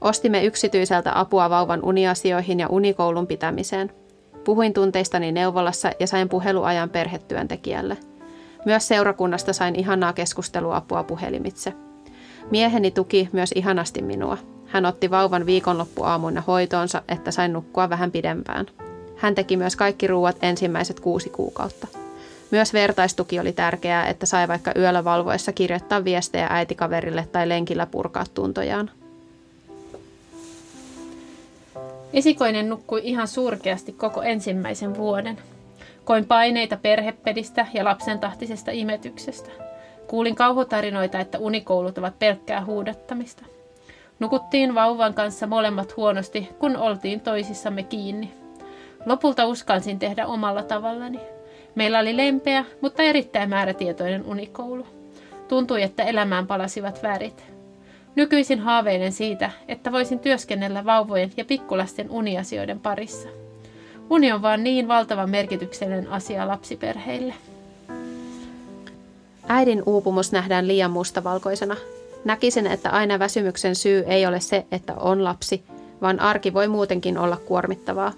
Ostimme yksityiseltä apua vauvan uniasioihin ja unikoulun pitämiseen. Puhuin tunteistani neuvolassa ja sain puheluajan perhetyöntekijälle. Myös seurakunnasta sain ihanaa keskusteluapua puhelimitse. Mieheni tuki myös ihanasti minua. Hän otti vauvan viikonloppuaamuina hoitoonsa, että sain nukkua vähän pidempään. Hän teki myös kaikki ruuat ensimmäiset kuusi kuukautta. Myös vertaistuki oli tärkeää, että sai vaikka yöllä valvoessa kirjoittaa viestejä äitikaverille tai lenkillä purkaa tuntojaan. Esikoinen nukkui ihan surkeasti koko ensimmäisen vuoden. Koin paineita perhepedistä ja lapsen tahtisesta imetyksestä. Kuulin kauhutarinoita, että unikoulut ovat pelkkää huudattamista. Nukuttiin vauvan kanssa molemmat huonosti, kun oltiin toisissamme kiinni. Lopulta uskalsin tehdä omalla tavallani. Meillä oli lempeä, mutta erittäin määrätietoinen unikoulu. Tuntui, että elämään palasivat värit. Nykyisin haaveilen siitä, että voisin työskennellä vauvojen ja pikkulasten uniasioiden parissa. Uni on vaan niin valtavan merkityksellinen asia lapsiperheille. Äidin uupumus nähdään liian mustavalkoisena. Näkisin, että aina väsymyksen syy ei ole se, että on lapsi, vaan arki voi muutenkin olla kuormittavaa.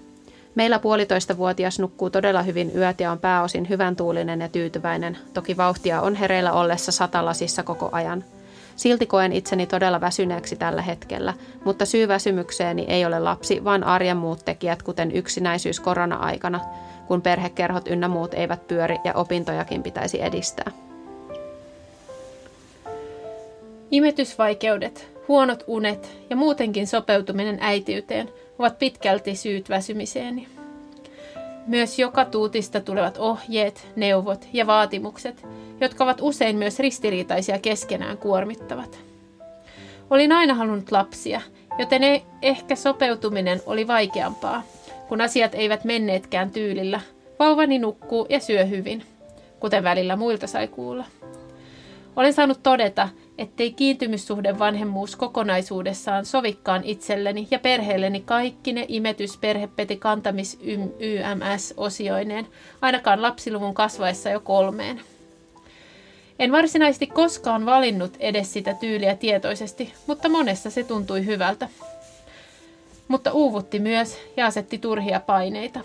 Meillä puolitoista vuotias nukkuu todella hyvin yöt ja on pääosin hyvän tuulinen ja tyytyväinen. Toki vauhtia on hereillä ollessa satalasissa koko ajan. Silti koen itseni todella väsyneeksi tällä hetkellä, mutta syy väsymykseeni ei ole lapsi, vaan arjen muut tekijät, kuten yksinäisyys korona-aikana, kun perhekerhot ynnä muut eivät pyöri ja opintojakin pitäisi edistää. Imetysvaikeudet, huonot unet ja muutenkin sopeutuminen äitiyteen ovat pitkälti syyt väsymiseeni. Myös joka tuutista tulevat ohjeet, neuvot ja vaatimukset, jotka ovat usein myös ristiriitaisia keskenään kuormittavat. Olin aina halunnut lapsia, joten e- ehkä sopeutuminen oli vaikeampaa, kun asiat eivät menneetkään tyylillä. Vauvani nukkuu ja syö hyvin, kuten välillä muilta sai kuulla. Olen saanut todeta, ettei kiintymyssuhde vanhemmuus kokonaisuudessaan sovikkaan itselleni ja perheelleni kaikki ne imetys, perhepeti, kantamis, YMS osioineen, ainakaan lapsiluvun kasvaessa jo kolmeen. En varsinaisesti koskaan valinnut edes sitä tyyliä tietoisesti, mutta monessa se tuntui hyvältä. Mutta uuvutti myös ja asetti turhia paineita.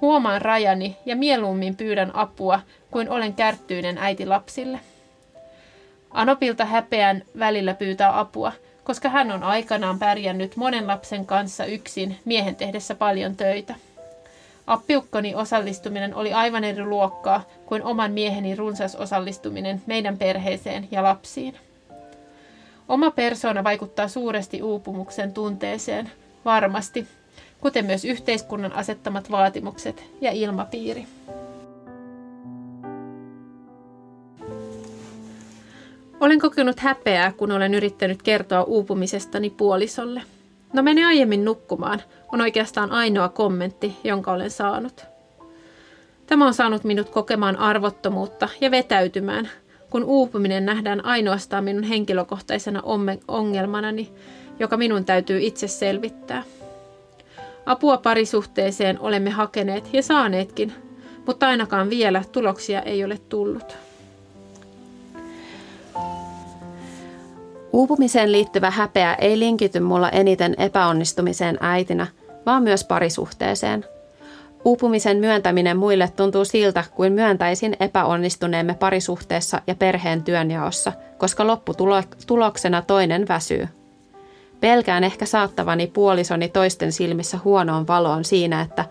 Huomaan rajani ja mieluummin pyydän apua, kuin olen kärttyinen äiti lapsille. Anopilta häpeän välillä pyytää apua, koska hän on aikanaan pärjännyt monen lapsen kanssa yksin miehen tehdessä paljon töitä. Appiukkoni osallistuminen oli aivan eri luokkaa kuin oman mieheni runsas osallistuminen meidän perheeseen ja lapsiin. Oma persoona vaikuttaa suuresti uupumuksen tunteeseen, varmasti, kuten myös yhteiskunnan asettamat vaatimukset ja ilmapiiri. Olen kokenut häpeää, kun olen yrittänyt kertoa uupumisestani puolisolle. No mene aiemmin nukkumaan, on oikeastaan ainoa kommentti, jonka olen saanut. Tämä on saanut minut kokemaan arvottomuutta ja vetäytymään, kun uupuminen nähdään ainoastaan minun henkilökohtaisena ongelmanani, joka minun täytyy itse selvittää. Apua parisuhteeseen olemme hakeneet ja saaneetkin, mutta ainakaan vielä tuloksia ei ole tullut. Uupumiseen liittyvä häpeä ei linkity mulla eniten epäonnistumiseen äitinä, vaan myös parisuhteeseen. Uupumisen myöntäminen muille tuntuu siltä, kuin myöntäisin epäonnistuneemme parisuhteessa ja perheen työnjaossa, koska lopputuloksena toinen väsyy. Pelkään ehkä saattavani puolisoni toisten silmissä huonoon valoon siinä, että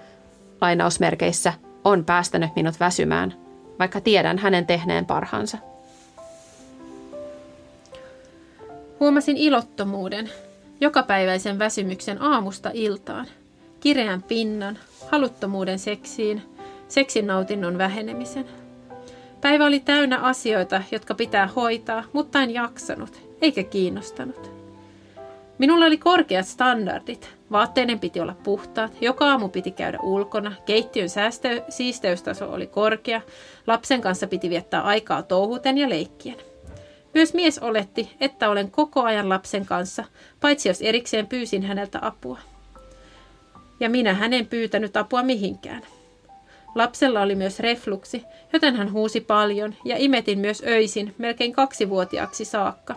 lainausmerkeissä on päästänyt minut väsymään, vaikka tiedän hänen tehneen parhaansa. Huomasin ilottomuuden, jokapäiväisen väsymyksen aamusta iltaan, kireän pinnan, haluttomuuden seksiin, seksin nautinnon vähenemisen. Päivä oli täynnä asioita, jotka pitää hoitaa, mutta en jaksanut, eikä kiinnostanut. Minulla oli korkeat standardit. Vaatteiden piti olla puhtaat, joka aamu piti käydä ulkona, keittiön säästö- siisteystaso oli korkea, lapsen kanssa piti viettää aikaa touhuten ja leikkien. Myös mies oletti, että olen koko ajan lapsen kanssa, paitsi jos erikseen pyysin häneltä apua. Ja minä hänen pyytänyt apua mihinkään. Lapsella oli myös refluksi, joten hän huusi paljon ja imetin myös öisin melkein kaksivuotiaaksi saakka,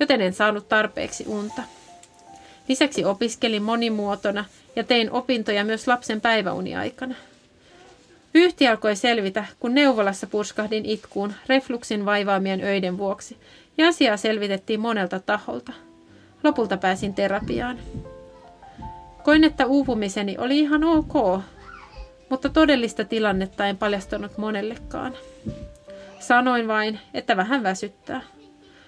joten en saanut tarpeeksi unta. Lisäksi opiskelin monimuotona ja tein opintoja myös lapsen päiväuniaikana. Yhti alkoi selvitä, kun neuvolassa purskahdin itkuun refluksin vaivaamien öiden vuoksi, ja asiaa selvitettiin monelta taholta. Lopulta pääsin terapiaan. Koin, että uupumiseni oli ihan ok, mutta todellista tilannetta en paljastanut monellekaan. Sanoin vain, että vähän väsyttää.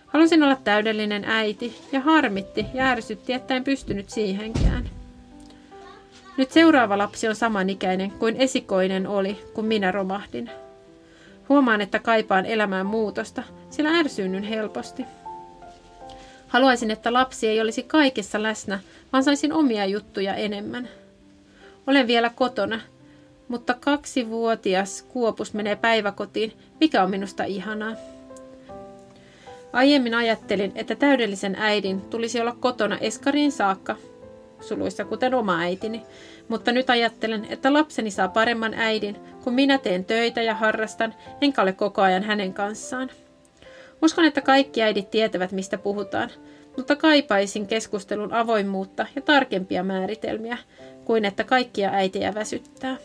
Halusin olla täydellinen äiti ja harmitti ja ärsytti, että en pystynyt siihenkään. Nyt seuraava lapsi on samanikäinen kuin esikoinen oli, kun minä romahdin. Huomaan, että kaipaan elämään muutosta, sillä ärsynnyn helposti. Haluaisin, että lapsi ei olisi kaikessa läsnä, vaan saisin omia juttuja enemmän. Olen vielä kotona, mutta kaksivuotias Kuopus menee päiväkotiin, mikä on minusta ihanaa. Aiemmin ajattelin, että täydellisen äidin tulisi olla kotona eskariin saakka, suluissa kuten oma äitini, mutta nyt ajattelen, että lapseni saa paremman äidin, kun minä teen töitä ja harrastan, enkä ole koko ajan hänen kanssaan. Uskon, että kaikki äidit tietävät, mistä puhutaan, mutta kaipaisin keskustelun avoimuutta ja tarkempia määritelmiä, kuin että kaikkia äitejä väsyttää.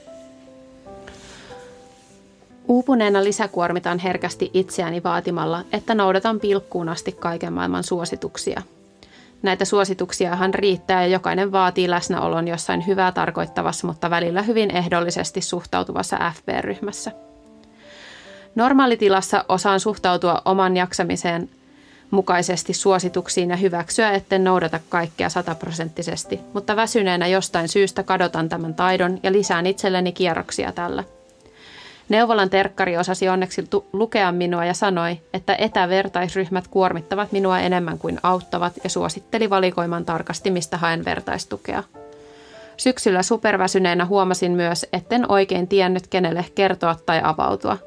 Uupuneena lisäkuormitan herkästi itseäni vaatimalla, että noudatan pilkkuun asti kaiken maailman suosituksia. Näitä suosituksiahan riittää ja jokainen vaatii läsnäolon jossain hyvää tarkoittavassa, mutta välillä hyvin ehdollisesti suhtautuvassa FB-ryhmässä. Normaalitilassa osaan suhtautua oman jaksamiseen mukaisesti suosituksiin ja hyväksyä, etten noudata kaikkea sataprosenttisesti, mutta väsyneenä jostain syystä kadotan tämän taidon ja lisään itselleni kierroksia tällä – Neuvolan terkkari osasi onneksi tu- lukea minua ja sanoi, että etävertaisryhmät kuormittavat minua enemmän kuin auttavat ja suositteli valikoiman tarkasti, mistä haen vertaistukea. Syksyllä superväsyneenä huomasin myös, etten oikein tiennyt kenelle kertoa tai avautua.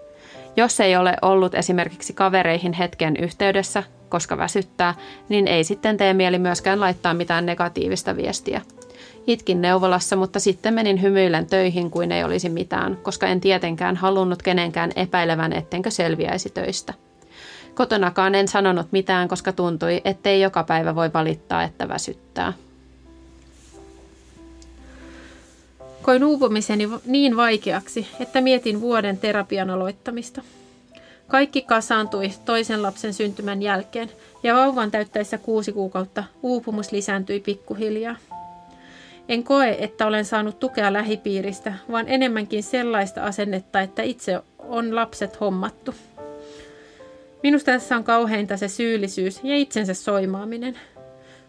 Jos ei ole ollut esimerkiksi kavereihin hetken yhteydessä, koska väsyttää, niin ei sitten tee mieli myöskään laittaa mitään negatiivista viestiä – Itkin neuvolassa, mutta sitten menin hymyillen töihin kuin ei olisi mitään, koska en tietenkään halunnut kenenkään epäilevän, ettenkö selviäisi töistä. Kotonakaan en sanonut mitään, koska tuntui, ettei joka päivä voi valittaa, että väsyttää. Koin uupumiseni niin vaikeaksi, että mietin vuoden terapian aloittamista. Kaikki kasaantui toisen lapsen syntymän jälkeen ja vauvan täyttäessä kuusi kuukautta uupumus lisääntyi pikkuhiljaa. En koe, että olen saanut tukea lähipiiristä, vaan enemmänkin sellaista asennetta, että itse on lapset hommattu. Minusta tässä on kauheinta se syyllisyys ja itsensä soimaaminen.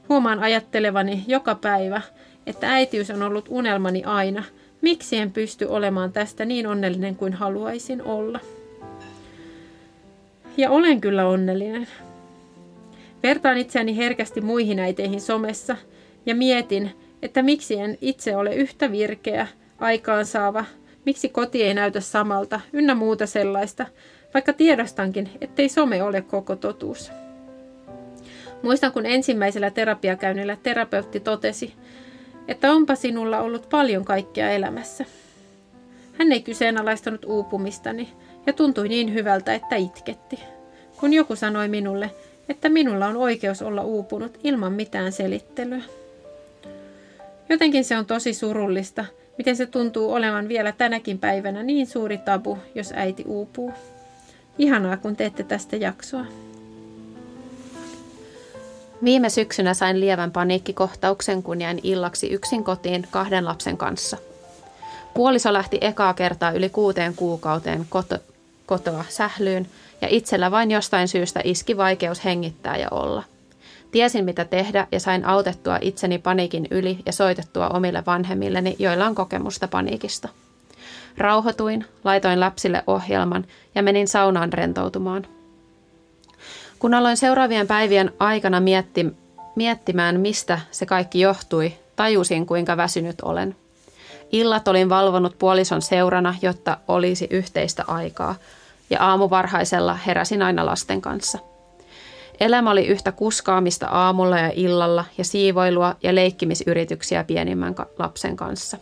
Huomaan ajattelevani joka päivä, että äitiys on ollut unelmani aina. Miksi en pysty olemaan tästä niin onnellinen kuin haluaisin olla? Ja olen kyllä onnellinen. Vertaan itseäni herkästi muihin äiteihin somessa ja mietin, että miksi en itse ole yhtä virkeä, aikaansaava, miksi koti ei näytä samalta, ynnä muuta sellaista, vaikka tiedostankin, ettei some ole koko totuus. Muistan, kun ensimmäisellä terapiakäynnillä terapeutti totesi, että onpa sinulla ollut paljon kaikkea elämässä. Hän ei kyseenalaistanut uupumistani ja tuntui niin hyvältä, että itketti. Kun joku sanoi minulle, että minulla on oikeus olla uupunut ilman mitään selittelyä. Jotenkin se on tosi surullista, miten se tuntuu olevan vielä tänäkin päivänä niin suuri tabu, jos äiti uupuu. Ihanaa, kun teette tästä jaksoa. Viime syksynä sain lievän paniikkikohtauksen, kun jäin illaksi yksin kotiin kahden lapsen kanssa. Puoliso lähti ekaa kertaa yli kuuteen kuukauteen koto, kotoa sählyyn ja itsellä vain jostain syystä iski vaikeus hengittää ja olla – Tiesin mitä tehdä ja sain autettua itseni paniikin yli ja soitettua omille vanhemmilleni, joilla on kokemusta paniikista. Rauhoituin, laitoin lapsille ohjelman ja menin saunaan rentoutumaan. Kun aloin seuraavien päivien aikana mietti, miettimään, mistä se kaikki johtui, tajusin kuinka väsynyt olen. Illat olin valvonut puolison seurana, jotta olisi yhteistä aikaa, ja aamuvarhaisella heräsin aina lasten kanssa – Elämä oli yhtä kuskaamista aamulla ja illalla ja siivoilua ja leikkimisyrityksiä pienimmän lapsen kanssa.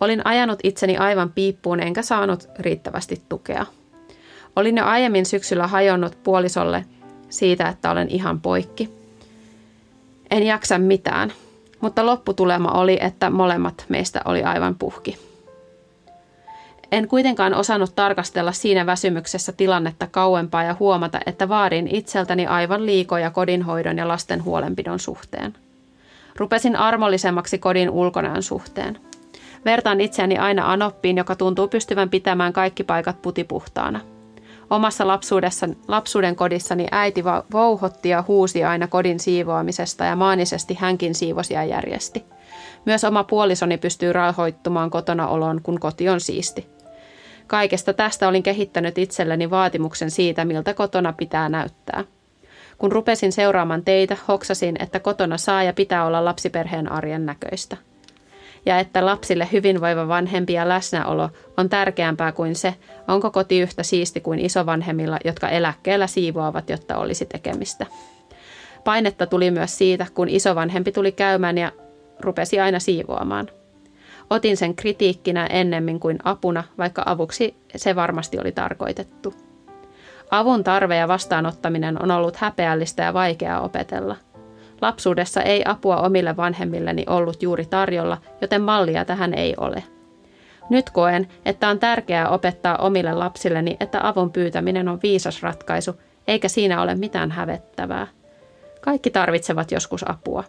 Olin ajanut itseni aivan piippuun enkä saanut riittävästi tukea. Olin jo aiemmin syksyllä hajonnut puolisolle siitä, että olen ihan poikki. En jaksa mitään, mutta lopputulema oli, että molemmat meistä oli aivan puhki. En kuitenkaan osannut tarkastella siinä väsymyksessä tilannetta kauempaa ja huomata, että vaadin itseltäni aivan liikoja kodinhoidon ja lasten huolenpidon suhteen. Rupesin armollisemmaksi kodin ulkonäön suhteen. Vertaan itseäni aina Anoppiin, joka tuntuu pystyvän pitämään kaikki paikat putipuhtaana. Omassa lapsuuden kodissani äiti vouhotti ja huusi aina kodin siivoamisesta ja maanisesti hänkin siivosi ja järjesti. Myös oma puolisoni pystyy rauhoittumaan kotona oloon, kun koti on siisti. Kaikesta tästä olin kehittänyt itselleni vaatimuksen siitä, miltä kotona pitää näyttää. Kun rupesin seuraamaan teitä, hoksasin, että kotona saa ja pitää olla lapsiperheen arjen näköistä. ja että lapsille hyvinvoiva vanhempi ja läsnäolo on tärkeämpää kuin se, onko koti yhtä siisti kuin isovanhemmilla, jotka eläkkeellä siivoavat, jotta olisi tekemistä. Painetta tuli myös siitä, kun isovanhempi tuli käymään ja rupesi aina siivoamaan. Otin sen kritiikkinä ennemmin kuin apuna, vaikka avuksi se varmasti oli tarkoitettu. Avun tarve ja vastaanottaminen on ollut häpeällistä ja vaikeaa opetella. Lapsuudessa ei apua omille vanhemmilleni ollut juuri tarjolla, joten mallia tähän ei ole. Nyt koen, että on tärkeää opettaa omille lapsilleni, että avun pyytäminen on viisas ratkaisu, eikä siinä ole mitään hävettävää. Kaikki tarvitsevat joskus apua.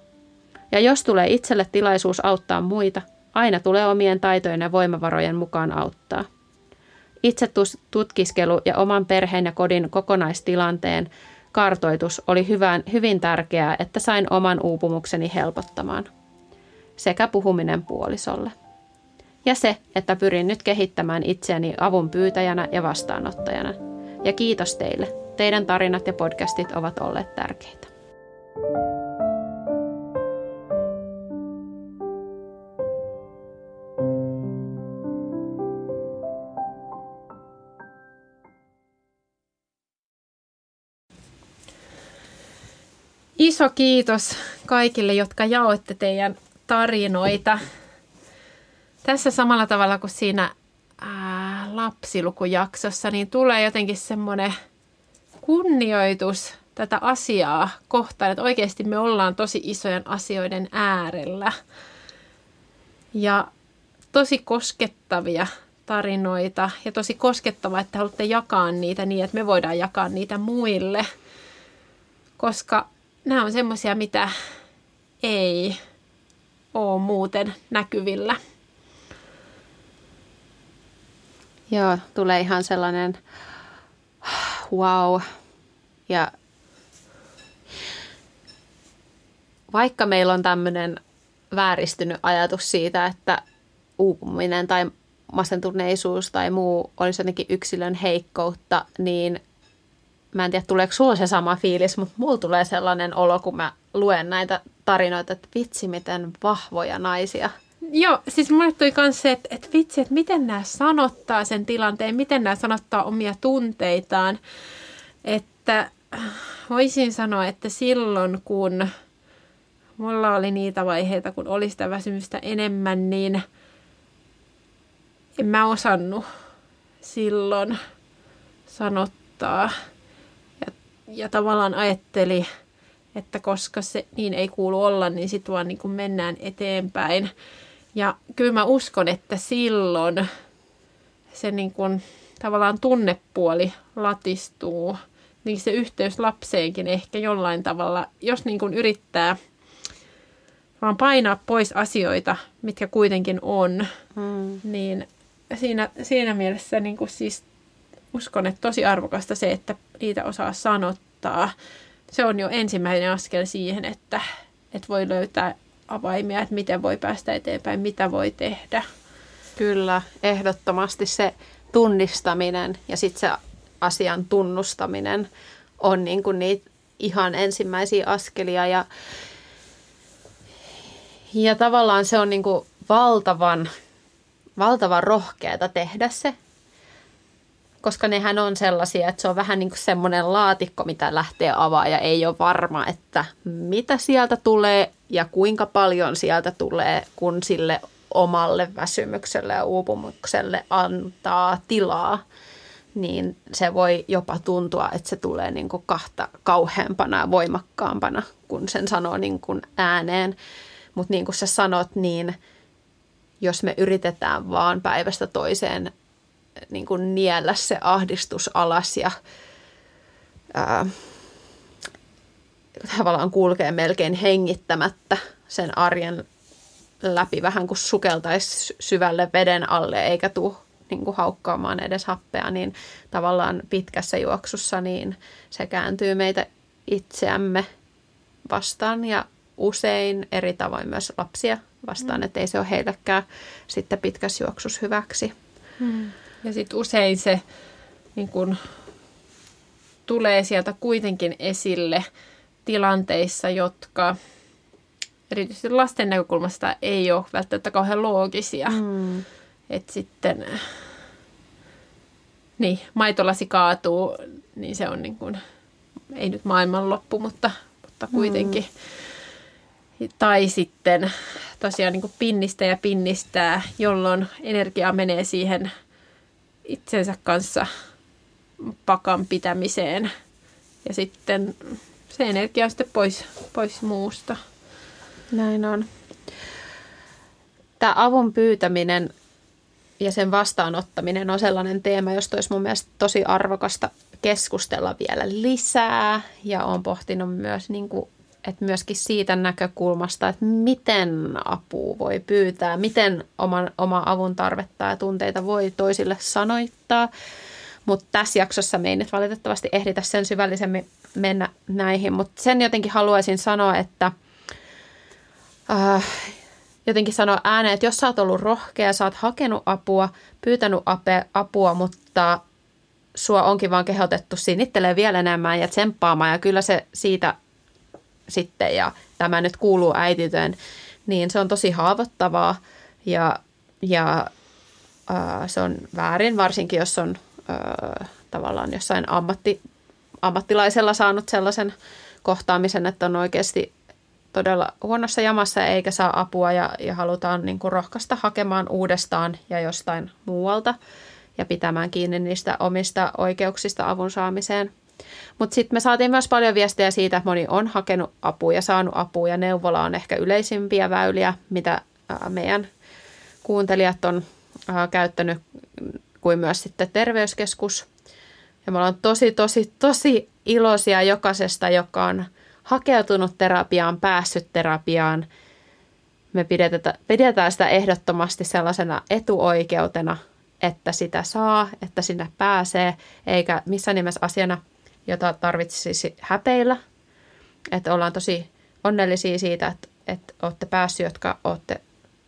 Ja jos tulee itselle tilaisuus auttaa muita, aina tulee omien taitojen ja voimavarojen mukaan auttaa. Itse tutkiskelu ja oman perheen ja kodin kokonaistilanteen kartoitus oli hyvän, hyvin tärkeää, että sain oman uupumukseni helpottamaan. Sekä puhuminen puolisolle. Ja se, että pyrin nyt kehittämään itseäni avun pyytäjänä ja vastaanottajana. Ja kiitos teille. Teidän tarinat ja podcastit ovat olleet tärkeitä. Iso kiitos kaikille, jotka jaoitte teidän tarinoita. Tässä samalla tavalla kuin siinä ää, lapsilukujaksossa, niin tulee jotenkin semmoinen kunnioitus tätä asiaa kohtaan, että oikeasti me ollaan tosi isojen asioiden äärellä. Ja tosi koskettavia tarinoita ja tosi koskettavaa, että haluatte jakaa niitä niin, että me voidaan jakaa niitä muille. Koska nämä on semmoisia, mitä ei ole muuten näkyvillä. Joo, tulee ihan sellainen wow. Ja vaikka meillä on tämmöinen vääristynyt ajatus siitä, että uupuminen tai masentuneisuus tai muu olisi jotenkin yksilön heikkoutta, niin mä en tiedä tuleeko sulla se sama fiilis, mutta mulla tulee sellainen olo, kun mä luen näitä tarinoita, että vitsi miten vahvoja naisia. Joo, siis mulle tuli myös se, että, että vitsi, että miten nämä sanottaa sen tilanteen, miten nämä sanottaa omia tunteitaan. Että voisin sanoa, että silloin kun mulla oli niitä vaiheita, kun oli sitä väsymystä enemmän, niin en mä osannut silloin sanottaa – ja tavallaan ajatteli, että koska se niin ei kuulu olla, niin sitten vaan niin kuin mennään eteenpäin. Ja kyllä mä uskon, että silloin se niin kuin, tavallaan tunnepuoli latistuu, niin se yhteys lapseenkin ehkä jollain tavalla, jos niin kuin yrittää vaan painaa pois asioita, mitkä kuitenkin on, hmm. niin siinä, siinä mielessä niin kuin siis uskon, että tosi arvokasta se, että niitä osaa sanottaa. Se on jo ensimmäinen askel siihen, että, että voi löytää avaimia, että miten voi päästä eteenpäin, mitä voi tehdä. Kyllä, ehdottomasti se tunnistaminen ja sitten se asian tunnustaminen on niin kuin niitä ihan ensimmäisiä askelia ja, ja tavallaan se on niin kuin valtavan, valtavan rohkeata tehdä se, koska nehän on sellaisia, että se on vähän niin kuin semmoinen laatikko, mitä lähtee avaa ja ei ole varma, että mitä sieltä tulee ja kuinka paljon sieltä tulee, kun sille omalle väsymykselle ja uupumukselle antaa tilaa, niin se voi jopa tuntua, että se tulee niin kuin kahta kauheampana ja voimakkaampana, kun sen sanoo niin kuin ääneen. Mutta niin kuin sä sanot, niin jos me yritetään vaan päivästä toiseen niin kuin niellä se ahdistus alas ja ää, tavallaan kulkee melkein hengittämättä sen arjen läpi vähän kuin sukeltaisi syvälle veden alle eikä tule niin kuin haukkaamaan edes happea, niin tavallaan pitkässä juoksussa niin se kääntyy meitä itseämme vastaan ja usein eri tavoin myös lapsia vastaan, mm. että ei se ole heillekään sitten pitkässä juoksussa hyväksi. Mm. Ja sitten usein se niin kun, tulee sieltä kuitenkin esille tilanteissa, jotka erityisesti lasten näkökulmasta ei ole välttämättä kauhean loogisia. Mm. Että sitten, niin, maitolasi kaatuu, niin se on niin kuin, ei nyt maailmanloppu, mutta, mutta kuitenkin. Mm. Tai sitten tosiaan niin kuin pinnistää ja pinnistää, jolloin energiaa menee siihen itsensä kanssa pakan pitämiseen. Ja sitten se energia on sitten pois, pois muusta. Näin on. Tämä avun pyytäminen ja sen vastaanottaminen on sellainen teema, josta olisi mun mielestä tosi arvokasta keskustella vielä lisää. Ja olen pohtinut myös, niin kuin, että myöskin siitä näkökulmasta, että miten apua voi pyytää, miten oman, oma avun tarvetta ja tunteita voi toisille sanoittaa. Mutta tässä jaksossa me ei nyt valitettavasti ehditä sen syvällisemmin mennä näihin, mutta sen jotenkin haluaisin sanoa, että – äh, jotenkin sanoa ääneen, että jos sä oot ollut rohkea, sä oot hakenut apua, pyytänyt apua, mutta sua onkin vaan kehotettu sinittelee vielä enemmän ja tsemppaamaan ja kyllä se siitä sitten ja tämä nyt kuuluu äitityön, niin se on tosi haavoittavaa ja, ja äh, se on väärin, varsinkin jos on äh, tavallaan jossain ammatti, ammattilaisella saanut sellaisen kohtaamisen, että on oikeasti todella huonossa jamassa eikä saa apua ja, ja halutaan niin kuin rohkaista hakemaan uudestaan ja jostain muualta ja pitämään kiinni niistä omista oikeuksista avun saamiseen. Mutta sitten me saatiin myös paljon viestejä siitä, että moni on hakenut apua ja saanut apua ja neuvola on ehkä yleisimpiä väyliä, mitä meidän kuuntelijat on käyttänyt kuin myös sitten terveyskeskus. Ja me ollaan tosi, tosi, tosi iloisia jokaisesta, joka on – hakeutunut terapiaan, päässyt terapiaan. Me pidetään, sitä ehdottomasti sellaisena etuoikeutena, että sitä saa, että sinne pääsee, eikä missään nimessä asiana, jota tarvitsisi häpeillä. Että ollaan tosi onnellisia siitä, että, että olette päässyt, jotka olette,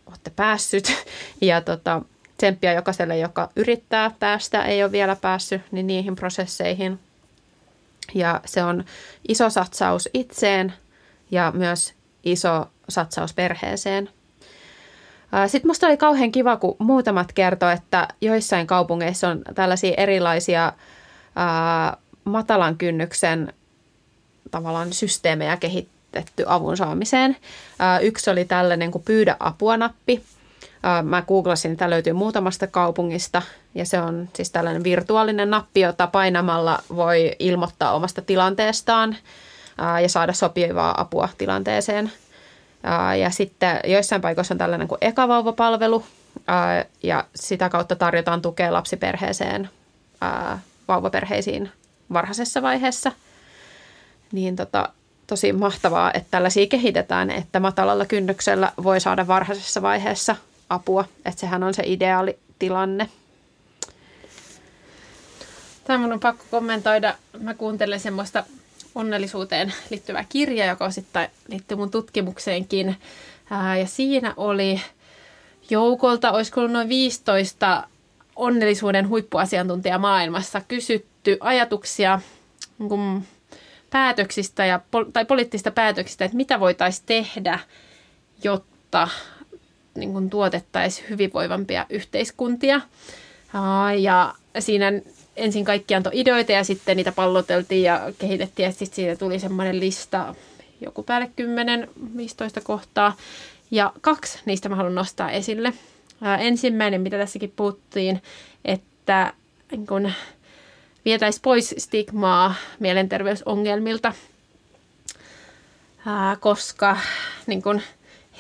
olette päässyt. Ja tota, tsemppiä jokaiselle, joka yrittää päästä, ei ole vielä päässyt, niin niihin prosesseihin – ja se on iso satsaus itseen ja myös iso satsaus perheeseen. Sitten musta oli kauhean kiva, kun muutamat kertoi, että joissain kaupungeissa on tällaisia erilaisia ää, matalan kynnyksen tavallaan systeemejä kehitetty avun saamiseen. Yksi oli tällainen kuin pyydä apua-nappi, Mä googlasin, että löytyy muutamasta kaupungista ja se on siis tällainen virtuaalinen nappi, jota painamalla voi ilmoittaa omasta tilanteestaan ja saada sopivaa apua tilanteeseen. Ja sitten joissain paikoissa on tällainen kuin ekavauvapalvelu ja sitä kautta tarjotaan tukea lapsiperheeseen, vauvaperheisiin varhaisessa vaiheessa. Niin tota, tosi mahtavaa, että tällaisia kehitetään, että matalalla kynnyksellä voi saada varhaisessa vaiheessa – apua. Että sehän on se ideaali tilanne. Tämä on pakko kommentoida. Mä kuuntelen semmoista onnellisuuteen liittyvää kirjaa, joka osittain liittyy mun tutkimukseenkin. ja siinä oli joukolta, olisiko ollut noin 15 onnellisuuden huippuasiantuntija maailmassa kysytty ajatuksia niin päätöksistä ja, tai poliittista päätöksistä, että mitä voitaisiin tehdä, jotta niin kuin tuotettaisiin hyvinvoivampia yhteiskuntia. Ja siinä ensin kaikki antoi ideoita ja sitten niitä palloteltiin ja kehitettiin ja sitten siitä tuli semmoinen lista, joku päälle 10-15 kohtaa. Ja kaksi niistä mä haluan nostaa esille. Ensimmäinen, mitä tässäkin puhuttiin, että kun vietäisi pois stigmaa mielenterveysongelmilta, koska niin kun,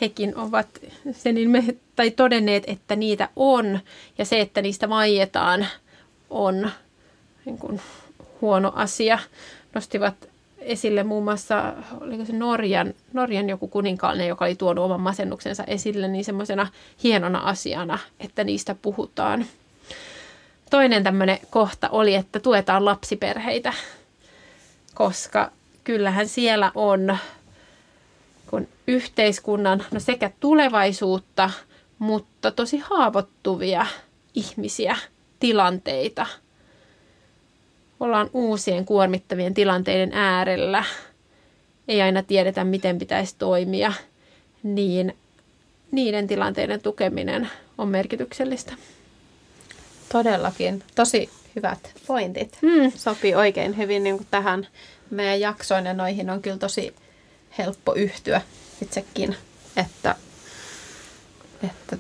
hekin ovat sen ilme, tai todenneet, että niitä on ja se, että niistä vaietaan on niin kuin, huono asia. Nostivat esille muun muassa, oliko se Norjan, Norjan joku kuninkaallinen, joka oli tuonut oman masennuksensa esille, niin semmoisena hienona asiana, että niistä puhutaan. Toinen tämmöinen kohta oli, että tuetaan lapsiperheitä, koska kyllähän siellä on kun yhteiskunnan no sekä tulevaisuutta, mutta tosi haavoittuvia ihmisiä, tilanteita. Ollaan uusien kuormittavien tilanteiden äärellä. Ei aina tiedetä, miten pitäisi toimia. niin niiden tilanteiden tukeminen on merkityksellistä. Todellakin. Tosi hyvät pointit. Mm. Sopii oikein hyvin niin kuin tähän meidän jaksoon ja noihin on kyllä tosi helppo yhtyä itsekin. Että, että,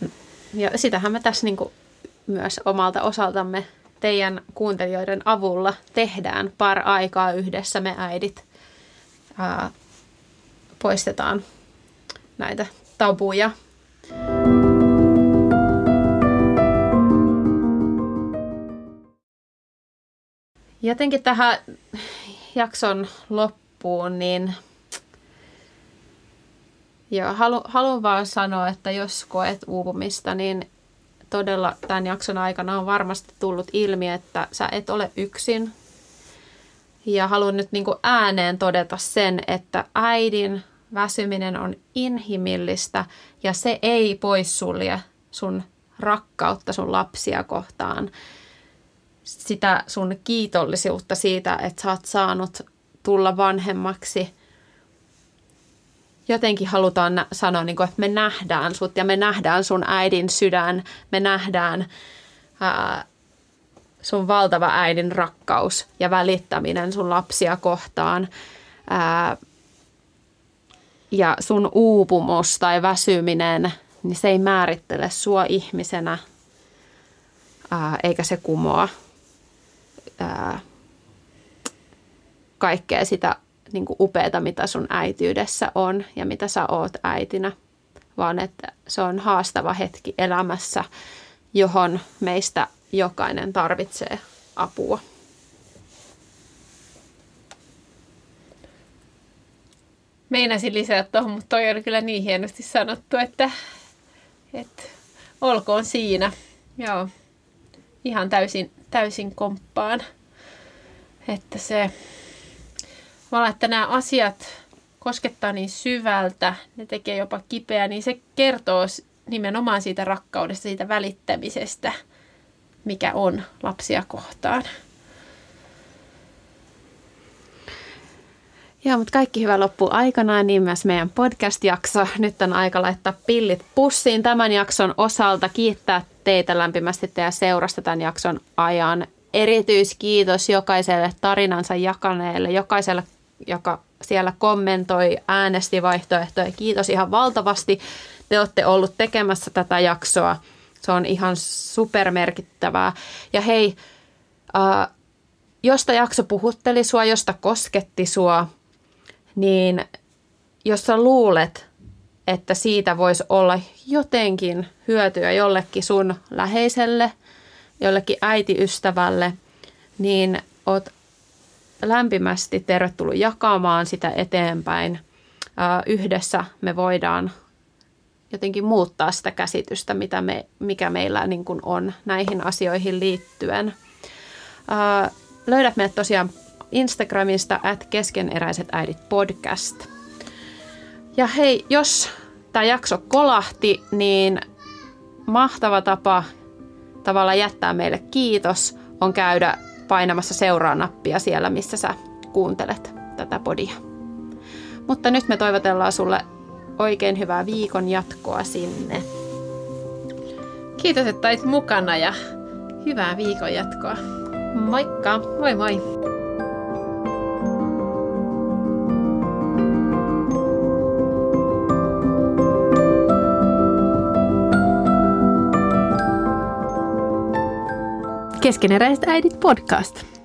ja sitähän me tässä niin kuin myös omalta osaltamme teidän kuuntelijoiden avulla tehdään par aikaa yhdessä me äidit. Ää, poistetaan näitä tabuja. Jotenkin tähän jakson loppuun, niin Joo, halu, haluan vaan sanoa, että jos koet uupumista, niin todella tämän jakson aikana on varmasti tullut ilmi, että sä et ole yksin. Ja haluan nyt niin ääneen todeta sen, että äidin väsyminen on inhimillistä ja se ei poissulje sun rakkautta sun lapsia kohtaan. Sitä sun kiitollisuutta siitä, että sä oot saanut tulla vanhemmaksi. Jotenkin halutaan sanoa, niin kuin, että me nähdään sut ja me nähdään sun äidin sydän, me nähdään ää, sun valtava äidin rakkaus ja välittäminen sun lapsia kohtaan. Ää, ja sun uupumus tai väsyminen, niin se ei määrittele sua ihmisenä, ää, eikä se kumoa ää, kaikkea sitä niin kuin upeata, mitä sun äityydessä on ja mitä sä oot äitinä, vaan että se on haastava hetki elämässä, johon meistä jokainen tarvitsee apua. Meinasin lisätä tuohon, mutta toi oli kyllä niin hienosti sanottu, että, että olkoon siinä. Joo, ihan täysin, täysin komppaan. Että se, vaan että nämä asiat koskettaa niin syvältä, ne tekee jopa kipeää, niin se kertoo nimenomaan siitä rakkaudesta, siitä välittämisestä, mikä on lapsia kohtaan. Joo, mutta kaikki hyvä loppu aikanaan, niin myös meidän podcast-jakso. Nyt on aika laittaa pillit pussiin tämän jakson osalta. Kiittää teitä lämpimästi teidän seurasta tämän jakson ajan. Erityiskiitos jokaiselle tarinansa jakaneelle, jokaiselle, joka siellä kommentoi, äänesti vaihtoehtoja. Kiitos ihan valtavasti. Te olette ollut tekemässä tätä jaksoa. Se on ihan supermerkittävää. Ja hei, äh, josta jakso puhutteli sua, josta kosketti sua, niin jos sä luulet, että siitä voisi olla jotenkin hyötyä jollekin sun läheiselle, jollekin äitiystävälle, niin oot lämpimästi tervetullut jakamaan sitä eteenpäin. Yhdessä me voidaan jotenkin muuttaa sitä käsitystä, mitä me, mikä meillä niin kuin on näihin asioihin liittyen. Löydät meidät tosiaan Instagramista at keskeneräiset äidit podcast. Ja hei, jos tämä jakso kolahti, niin mahtava tapa tavalla jättää meille kiitos on käydä painamassa seuraa-nappia siellä, missä sä kuuntelet tätä podia. Mutta nyt me toivotellaan sulle oikein hyvää viikon jatkoa sinne. Kiitos, että olit mukana ja hyvää viikon jatkoa. Moikka! Moi moi! Keskeneräiset äidit podcast.